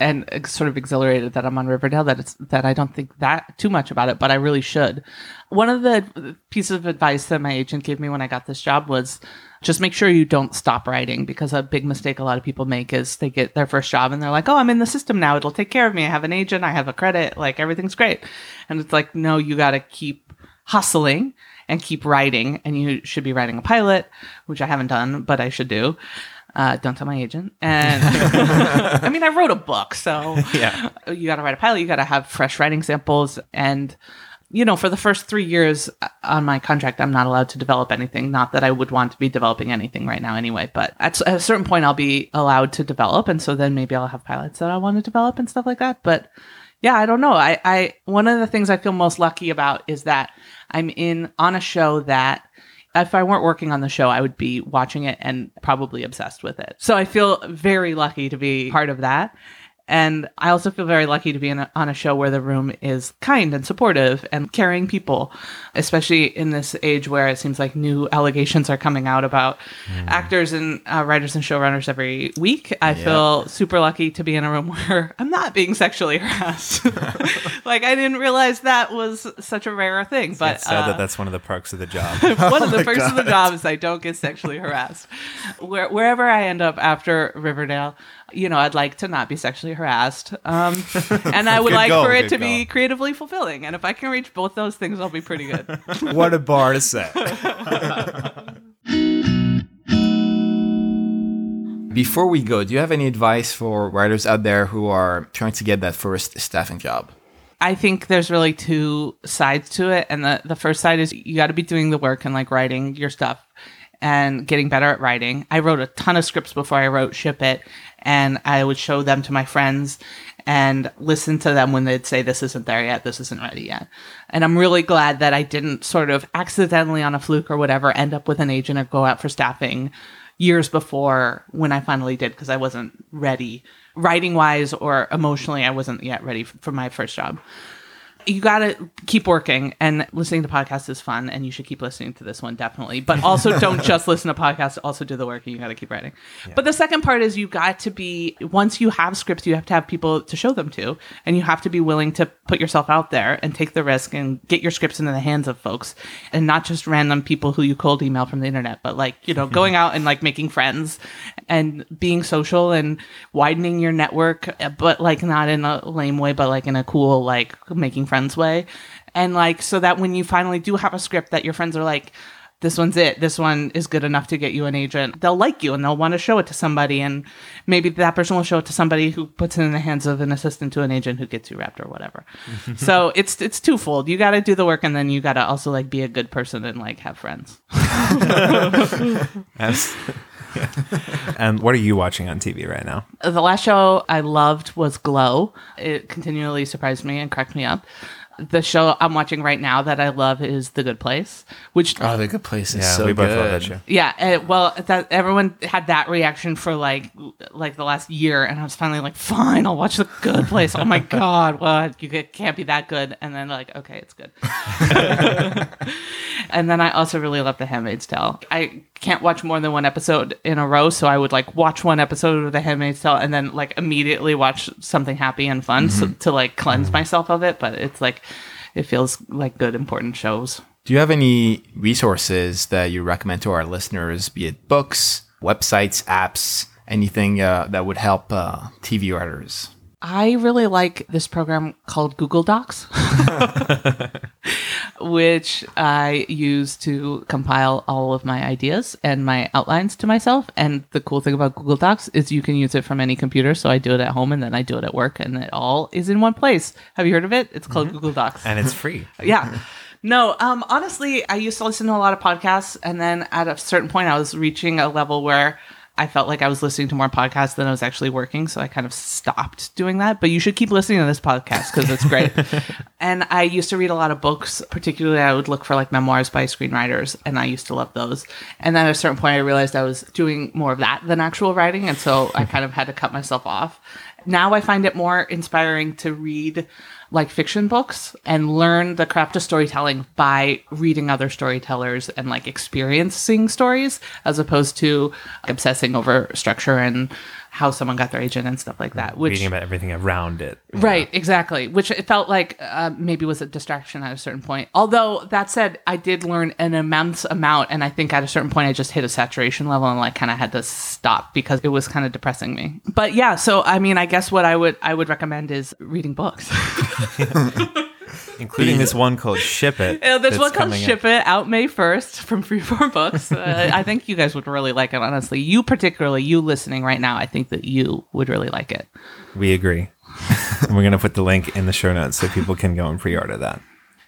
and sort of exhilarated that I'm on Riverdale that it's that I don't think that too much about it, but I really should. One of the pieces of advice that my agent gave me when I got this job was just make sure you don't stop writing because a big mistake a lot of people make is they get their first job and they're like, "Oh, I'm in the system now. It'll take care of me. I have an agent. I have a credit. Like everything's great." And it's like, no, you got to keep hustling and keep writing. And you should be writing a pilot, which I haven't done, but I should do. Uh, don't tell my agent. And I mean, I wrote a book, so Yeah. you got to write a pilot. You got to have fresh writing samples. And, you know, for the first three years uh, on my contract, I'm not allowed to develop anything. Not that I would want to be developing anything right now anyway, but at, at a certain point, I'll be allowed to develop. And so then maybe I'll have pilots that I want to develop and stuff like that. But yeah, I don't know. I, I, one of the things I feel most lucky about is that I'm in on a show that if I weren't working on the show, I would be watching it and probably obsessed with it. So I feel very lucky to be part of that. And I also feel very lucky to be in a, on a show where the room is kind and supportive and caring people, especially in this age where it seems like new allegations are coming out about actors and uh, writers and showrunners every week. I feel super lucky to be in a room where I'm not being sexually harassed. like I didn't realize that was such a rare thing, but It's said uh, that that's one of the perks of the job. one of the perks of the job is I don't get sexually harassed. Where, wherever I end up after Riverdale, you know, I'd like to not be sexually harassed. Um, and I would like goal, for it good to be creatively fulfilling. And if I can reach both those things, I'll be pretty good. what a bar to set. Before we go, do you have any advice for writers out there who are trying to get that first staffing job? I think there's really two sides to it. And the, the first side is you got to be doing the work and like writing your stuff and getting better at writing. I wrote a ton of scripts before I wrote Ship It, and I would show them to my friends and listen to them when they'd say, This isn't there yet, this isn't ready yet. And I'm really glad that I didn't sort of accidentally on a fluke or whatever end up with an agent or go out for staffing years before when I finally did because I wasn't ready writing wise or emotionally I wasn't yet ready for my first job. You got to keep working and listening to podcasts is fun and you should keep listening to this one definitely. But also don't just listen to podcasts also do the work and you got to keep writing. But the second part is you got to be once you have scripts you have to have people to show them to and you have to be willing to put yourself out there and take the risk and get your scripts into the hands of folks and not just random people who you cold email from the internet but like you know going out and like making friends and being social and widening your network but like not in a lame way but like in a cool like making friends way. And like so that when you finally do have a script that your friends are like this one's it. This one is good enough to get you an agent they'll like you and they'll want to show it to somebody. And maybe that person will show it to somebody who puts it in the hands of an assistant to an agent who gets you wrapped or whatever. So it's it's twofold. You got to do the work and then you got to also like be a good person and like have friends. As- and what are you watching on TV right now? the last show I loved was Glow. It continually surprised me and cracked me up. The show I'm watching right now that I love is The Good Place, which Oh, the good place is Yeah, so we both good. love that show. yeah, uh, well, that everyone had that reaction for like like the last year, and I was finally like, fine, I'll watch The Good Place. Oh my god, what you can't be that good, and then like, okay, it's good. and then I also really love The Handmaid's Tale. I can't watch more than one episode in a row, so I would like watch one episode of The Handmaid's Tale and then like immediately watch something happy and fun so, to like cleanse myself of it. But it's like it feels like good, important shows. Do you have any resources that you recommend to our listeners, be it books, websites, apps, anything uh, that would help uh, TV writers? I really like this program called Google Docs, which I use to compile all of my ideas and my outlines to myself. And the cool thing about Google Docs is you can use it from any computer. So I do it at home and then I do it at work, and it all is in one place. Have you heard of it? It's called Google Docs. And it's free. yeah. No, um, honestly, I used to listen to a lot of podcasts, and then at a certain point, I was reaching a level where I felt like I was listening to more podcasts than I was actually working, so I kind of stopped doing that. But you should keep listening to this podcast because it's great. and I used to read a lot of books, particularly I would look for like memoirs by screenwriters, and I used to love those. And then at a certain point, I realized I was doing more of that than actual writing, and so I kind of had to cut myself off. Now I find it more inspiring to read like fiction books and learn the craft of storytelling by reading other storytellers and like experiencing stories as opposed to obsessing over structure and how someone got their agent and stuff like that which Reading about everything around it. right exactly which it felt like uh, maybe was a distraction at a certain point. Although that said i did learn an immense amount and i think at a certain point i just hit a saturation level and like kind of had to stop because it was kind of depressing me. But yeah so i mean i guess what i would i would recommend is reading books Including this one called Ship It. Yeah, there's one called. Ship It out May 1st from Freeform Books. Uh, I think you guys would really like it, honestly. You, particularly, you listening right now, I think that you would really like it. We agree. and we're going to put the link in the show notes so people can go and pre order that.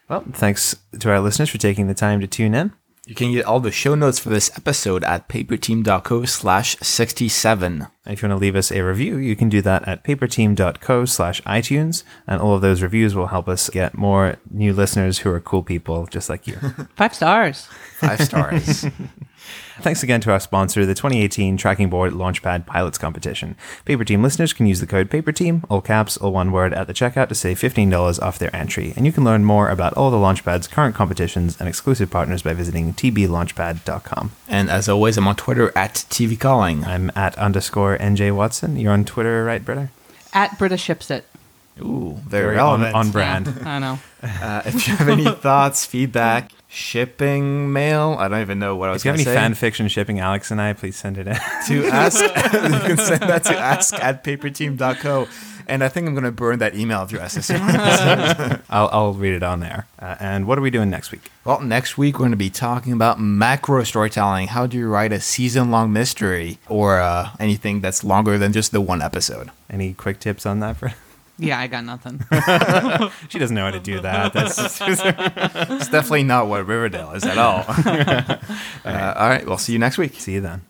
Well, thanks to our listeners for taking the time to tune in. You can get all the show notes for this episode at paperteam.co slash 67. If you want to leave us a review, you can do that at paperteam.co slash iTunes. And all of those reviews will help us get more new listeners who are cool people just like you. Five stars. Five stars. Thanks again to our sponsor, the 2018 Tracking Board Launchpad Pilots Competition. Paper Team listeners can use the code PAPERTEAM, all caps, all one word, at the checkout to save $15 off their entry. And you can learn more about all the Launchpad's current competitions and exclusive partners by visiting tblaunchpad.com. and as always, I'm on Twitter at TV Calling. I'm at underscore NJ Watson. You're on Twitter, right, Britta? At British Ships It. Ooh, very, Very on, relevant. on brand. I know. Uh, if you have any thoughts, feedback, shipping mail, I don't even know what I was If you have any say. fan fiction shipping Alex and I, please send it in. to ask, you can send that to ask at paperteam.co. And I think I'm going to burn that email address. as soon I'll, I'll read it on there. Uh, and what are we doing next week? well, next week we're going to be talking about macro storytelling. How do you write a season long mystery or uh, anything that's longer than just the one episode? Any quick tips on that? For Yeah, I got nothing. she doesn't know how to do that. That's It's definitely not what Riverdale is at all. uh, all right, we'll see you next week. see you then.